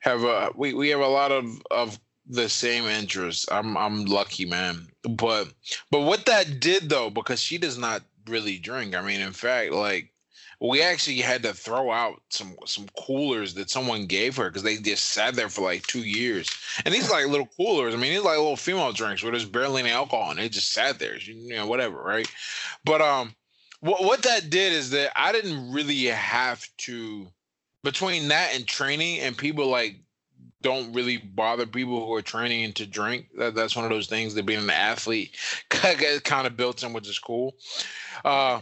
have a we we have a lot of of the same interest. I'm I'm lucky, man. But but what that did though, because she does not really drink. I mean, in fact, like we actually had to throw out some some coolers that someone gave her because they just sat there for like two years. And these like little coolers. I mean, these like little female drinks where there's barely any alcohol and they just sat there, you know, whatever, right? But um, what what that did is that I didn't really have to between that and training and people like don't really bother people who are training to drink. That, that's one of those things that being an athlete kind of built in, which is cool. Uh,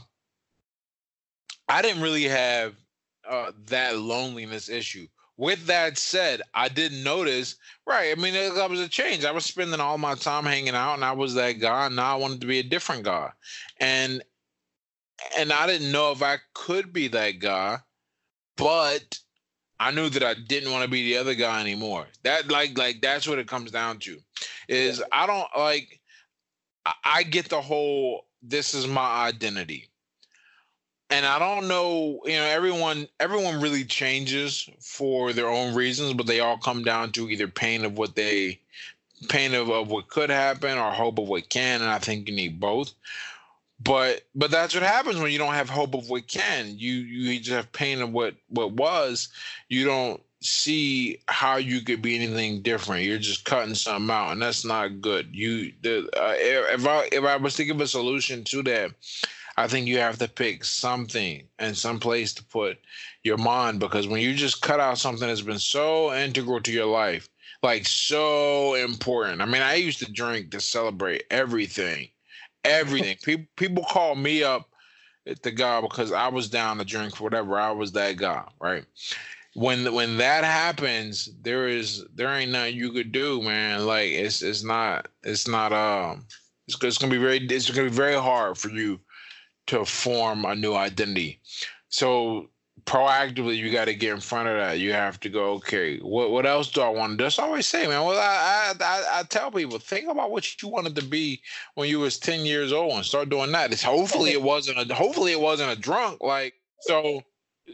I didn't really have uh, that loneliness issue. With that said, I did notice, right? I mean, that was a change. I was spending all my time hanging out, and I was that guy. And now I wanted to be a different guy, and and I didn't know if I could be that guy, but I knew that I didn't want to be the other guy anymore. That like like that's what it comes down to. Is I don't like I get the whole this is my identity and I don't know, you know, everyone everyone really changes for their own reasons, but they all come down to either pain of what they pain of, of what could happen or hope of what can, and I think you need both. But but that's what happens when you don't have hope of what can. You you just have pain of what what was. You don't see how you could be anything different. You're just cutting something out, and that's not good. You the uh, if I if I was to give a solution to that, I think you have to pick something and some place to put your mind because when you just cut out something that's been so integral to your life, like so important. I mean, I used to drink to celebrate everything, everything. people people call me up the guy because I was down to drink whatever. I was that guy, right? When when that happens, there is there ain't nothing you could do, man. Like it's it's not it's not um it's, it's gonna be very it's gonna be very hard for you to form a new identity. So proactively you got to get in front of that. You have to go, okay, what what else do I want to? That's always say, man. Well, I, I I tell people, think about what you wanted to be when you was ten years old and start doing that. It's hopefully it wasn't a hopefully it wasn't a drunk. Like so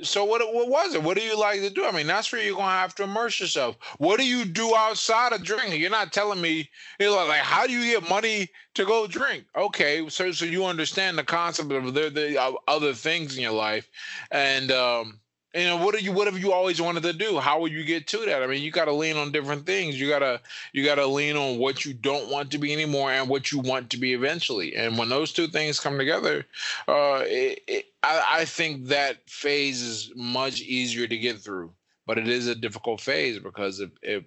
so what what was it? What do you like to do? I mean, that's where you're gonna have to immerse yourself. What do you do outside of drinking? You're not telling me you know, like how do you get money to go drink? Okay, so so you understand the concept of the, the other things in your life, and um, you know what are you what have you always wanted to do? How would you get to that? I mean you got to lean on different things. You got to you got to lean on what you don't want to be anymore and what you want to be eventually. And when those two things come together uh it, it, I, I think that phase is much easier to get through. But it is a difficult phase because if, if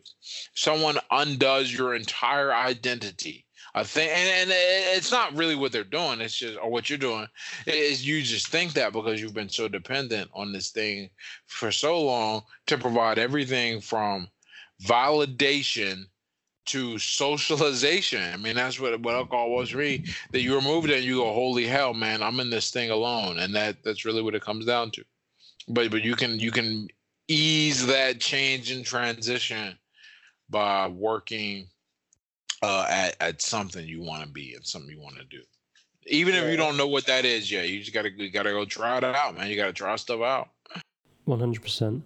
someone undoes your entire identity and, and it's not really what they're doing it's just or what you're doing is you just think that because you've been so dependent on this thing for so long to provide everything from validation to socialization. I mean, that's what what alcohol was for me. That you remove it and you go, holy hell, man, I'm in this thing alone, and that that's really what it comes down to. But but you can you can ease that change and transition by working uh, at, at something you want to be and something you want to do. Even if you don't know what that is yet, you just gotta you gotta go try it out, man. You gotta try stuff out. One hundred percent.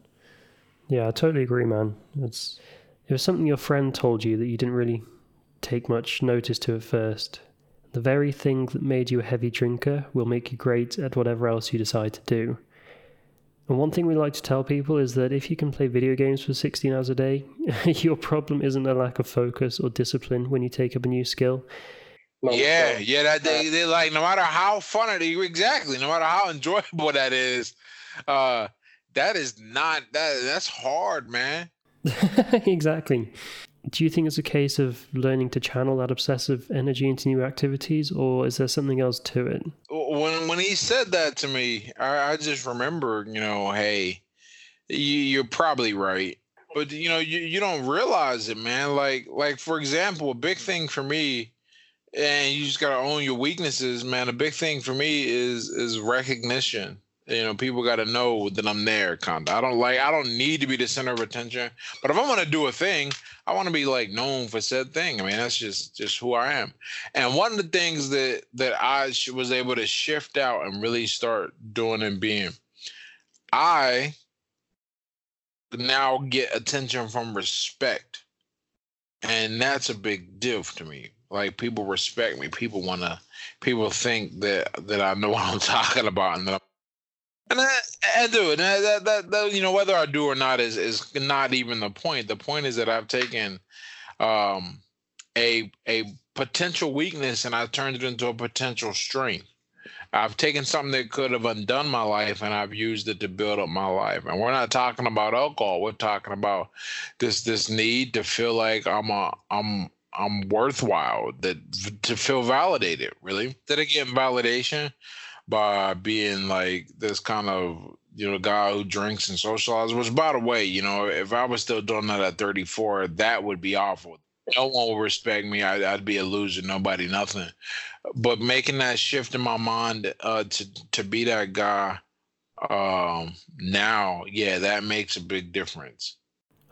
Yeah, I totally agree, man. It's it was something your friend told you that you didn't really take much notice to at first. The very thing that made you a heavy drinker will make you great at whatever else you decide to do. And one thing we like to tell people is that if you can play video games for 16 hours a day, your problem isn't a lack of focus or discipline when you take up a new skill. yeah, yeah, that they, they like no matter how fun it is, exactly, no matter how enjoyable that is, uh, that is not that that's hard, man. exactly do you think it's a case of learning to channel that obsessive energy into new activities, or is there something else to it? When when he said that to me, I, I just remember, you know, hey, you, you're probably right, but you know, you, you don't realize it, man. Like like for example, a big thing for me, and you just gotta own your weaknesses, man. A big thing for me is is recognition you know people got to know that i'm there kind of i don't like i don't need to be the center of attention but if I want to do a thing i want to be like known for said thing. I mean that's just just who i am. And one of the things that that i was able to shift out and really start doing and being i now get attention from respect. And that's a big deal to me. Like people respect me. People want to people think that that i know what i'm talking about and that I'm and I, I do, and that, that, that, you know, whether I do or not is is not even the point. The point is that I've taken um, a a potential weakness and I've turned it into a potential strength. I've taken something that could have undone my life and I've used it to build up my life. And we're not talking about alcohol. We're talking about this this need to feel like I'm a I'm I'm worthwhile, that to feel validated, really. That again, validation by being like this kind of you know guy who drinks and socializes. Which, by the way, you know, if I was still doing that at 34, that would be awful. No one would respect me. I, would be a loser. Nobody, nothing. But making that shift in my mind uh, to to be that guy um, now, yeah, that makes a big difference.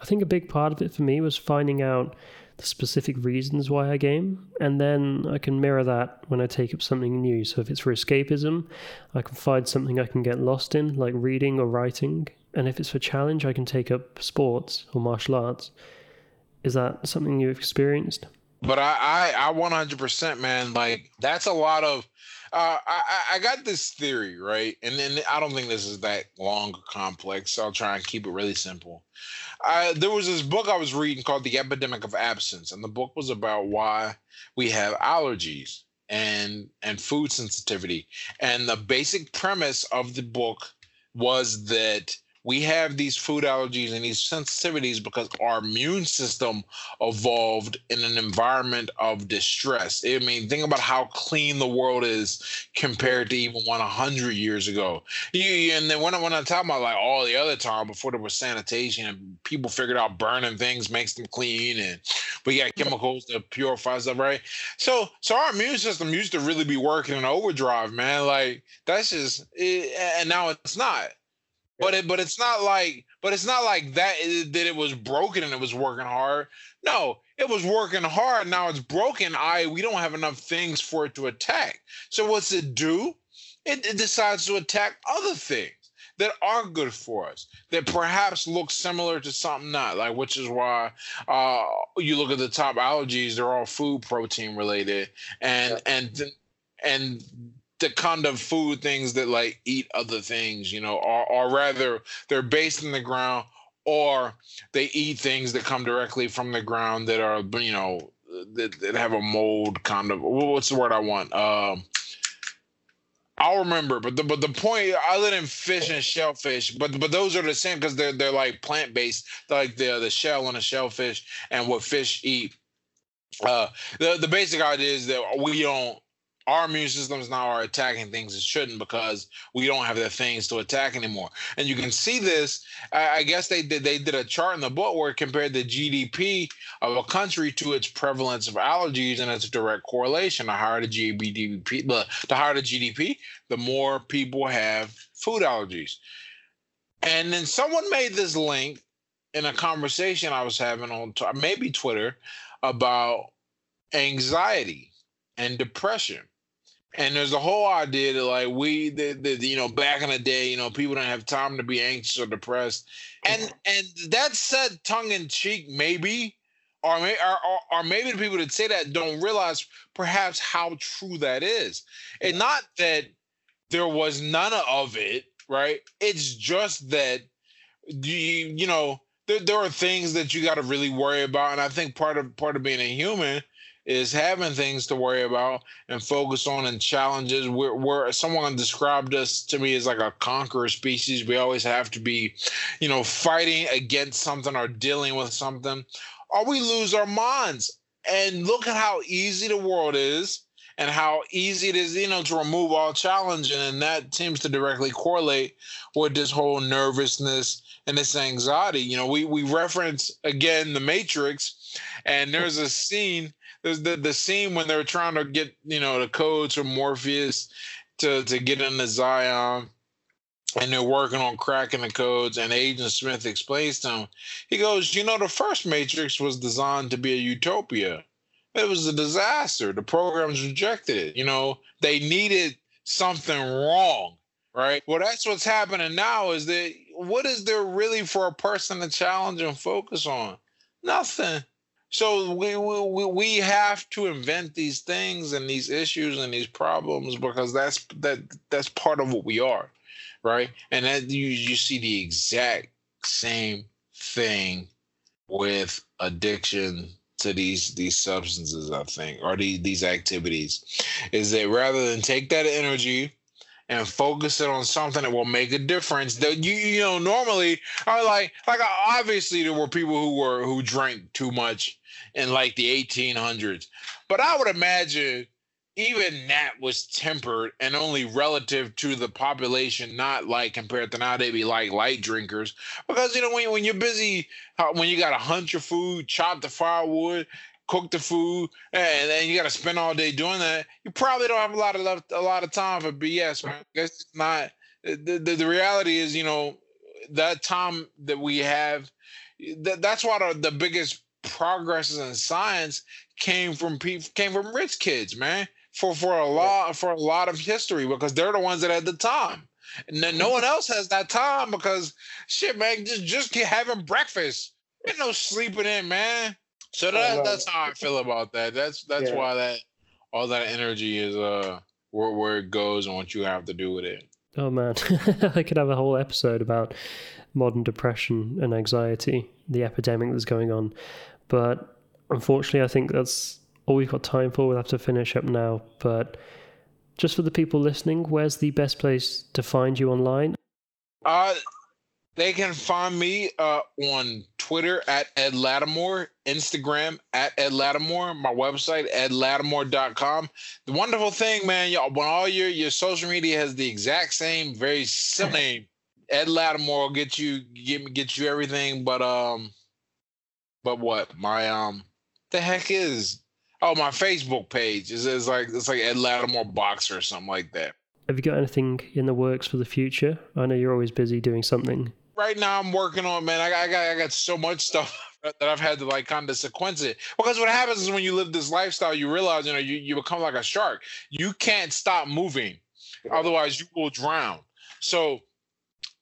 I think a big part of it for me was finding out the specific reasons why I game, and then I can mirror that when I take up something new. So if it's for escapism, I can find something I can get lost in, like reading or writing. And if it's for challenge, I can take up sports or martial arts. Is that something you've experienced? But I, I, I 100%, man. Like that's a lot of. Uh, I, I got this theory, right? And then I don't think this is that long or complex. So I'll try and keep it really simple. I, there was this book I was reading called The Epidemic of Absence, and the book was about why we have allergies and and food sensitivity. And the basic premise of the book was that we have these food allergies and these sensitivities because our immune system evolved in an environment of distress. I mean, think about how clean the world is compared to even 100 years ago. And then when, I, when I talk about like all the other time before there was sanitation and people figured out burning things makes them clean and we got chemicals to purify stuff, right? So, so our immune system used to really be working in overdrive, man. Like that's just, it, and now it's not but it, but it's not like, but it's not like that eh, that it was broken and it was working hard. No, it was working hard. Now it's broken. I we don't have enough things for it to attack. So what's it do? It, it decides to attack other things that are good for us that perhaps look similar to something not like which is why uh, you look at the top allergies they're all food protein related and yeah. and and the kind of food things that like eat other things, you know, or, or rather they're based in the ground or they eat things that come directly from the ground that are, you know, that, that have a mold kind of, what's the word I want? Um, I'll remember, but the but the point other than fish and shellfish, but but those are the same because they're they're like plant based, like the the shell and the shellfish and what fish eat. Uh, the the basic idea is that we don't our immune systems now are attacking things it shouldn't because we don't have the things to attack anymore. And you can see this. I, guess they did they did a chart in the book where it compared the GDP of a country to its prevalence of allergies, and it's a direct correlation. The higher the GDP, the, the higher the GDP, the more people have food allergies. And then someone made this link in a conversation I was having on maybe Twitter about anxiety and depression and there's a whole idea that like we that, that you know back in the day you know people don't have time to be anxious or depressed. And and that said tongue in cheek maybe or, may, or, or maybe the people that say that don't realize perhaps how true that is. And not that there was none of it right? It's just that you you know there, there are things that you got to really worry about. And i think part of part of being a human is having things to worry about and focus on and challenges. Where, where someone described us to me as like a conqueror species. We always have to be, you know, fighting against something or dealing with something, or we lose our minds. And look at how easy the world is and how easy it is, you know, to remove all challenge. And that seems to directly correlate with this whole nervousness and this anxiety. You know, we we reference again the Matrix, and there's a scene there's the the scene when they're trying to get you know the codes from Morpheus to to get into Zion, and they're working on cracking the codes. And Agent Smith explains to him, he goes, you know, the first Matrix was designed to be a utopia. It was a disaster. The programs rejected it. You know, they needed something wrong right? Well, that's what's happening now. Is that what is there really for a person to challenge and focus on? Nothing. So we, we we have to invent these things and these issues and these problems because that's that that's part of what we are, right? And that you you see the exact same thing with addiction to these these substances, I think, or these these activities, is that rather than take that energy and focus it on something that will make a difference. That you you know normally are like like obviously there were people who were who drank too much in like the 1800s, but I would imagine even that was tempered and only relative to the population, not like compared to now They'd be like light drinkers. Because you know when when you're busy, uh, when you got to hunt your food, chop the firewood, cook the food, and then you got to spend all day doing that. You probably don't have a lot of left, a lot of time for BS, man. It's not. The, the, the reality is, you know, that time that we have, that, that's why the, the biggest progresses in science came from people came from rich kids, man. For for a lot for a lot of history because they're the ones that had the time. And then no one else has that time because shit, man, just just having breakfast. Ain't no sleeping in, man. So that, that's how I feel about that. That's that's Yeah. why that all that energy is uh where where it goes and what you have to do with it. Oh man, I could have a whole episode about modern depression and anxiety, the epidemic that's going on. But unfortunately, I think that's all we've got time for. We'll have to finish up now. But just for the people listening, where's the best place to find you online? Uh they can find me uh on Twitter at Ed Latimore, Instagram at Ed Latimore, my website, edlatimore.com. The wonderful thing, man, y'all, when all your your social media has the exact same, very similar name, Ed Latimore will get you get get you everything but um but what? My um the heck is oh my Facebook page is is like it's like Ed Latimore Boxer or something like that. Have you got anything in the works for the future? I know you're always busy doing something. Right now I'm working on man. I got, I got I got so much stuff that I've had to like kind of sequence it because what happens is when you live this lifestyle, you realize you know you, you become like a shark. You can't stop moving, otherwise you will drown. So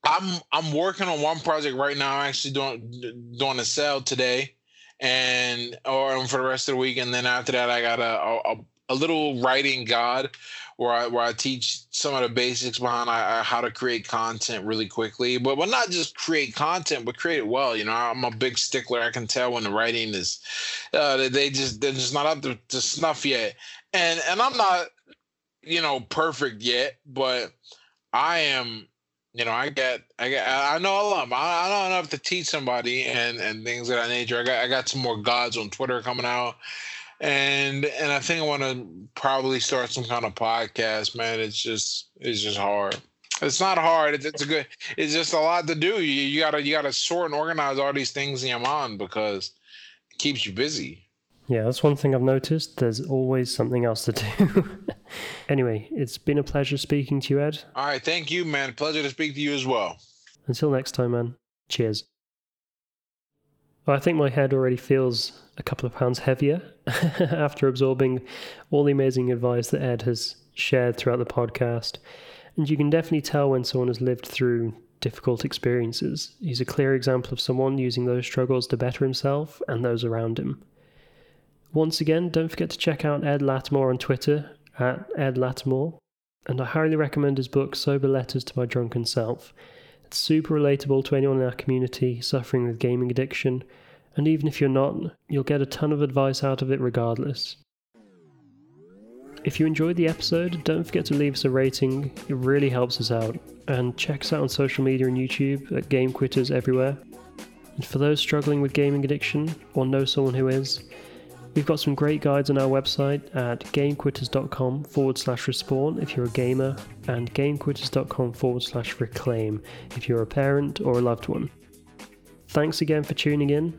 I'm I'm working on one project right now. I'm actually doing doing a sale today, and or for the rest of the week, and then after that I got a a, a little writing god where I where I teach some of the basics behind I, I, how to create content really quickly, but but not just create content, but create it well. You know, I'm a big stickler. I can tell when the writing is uh, they- just they're just not up to, to snuff yet, and and I'm not you know perfect yet, but I am. You know, I got, I got, I know a lot. I, I don't know enough to teach somebody and and things of that nature. I got, I got some more gods on Twitter coming out and and I think I want to probably start some kind of podcast, man. It's just it's just hard. It's not hard. It's, it's a good. It's just a lot to do. You, you gotta you gotta sort and organize all these things in your mind because it keeps you busy. Yeah, that's one thing I've noticed. There's always something else to do. anyway, it's been a pleasure speaking to you, Ed. All right, thank you, man. Pleasure to speak to you as well. Until next time, man. Cheers. Well, I think my head already feels a couple of pounds heavier after absorbing all the amazing advice that Ed has shared throughout the podcast. And you can definitely tell when someone has lived through difficult experiences. He's a clear example of someone using those struggles to better himself and those around him. Once again, don't forget to check out Ed Latimore on Twitter at Ed Latimore. And I highly recommend his book, Sober Letters to My Drunken Self. It's super relatable to anyone in our community suffering with gaming addiction, and even if you're not, you'll get a ton of advice out of it regardless. If you enjoyed the episode, don't forget to leave us a rating, it really helps us out. And check us out on social media and YouTube at Game Quitters everywhere. And for those struggling with gaming addiction or know someone who is, we've got some great guides on our website at gamequitters.com forward slash respawn if you're a gamer, and gamequitters.com forward slash reclaim if you're a parent or a loved one. Thanks again for tuning in,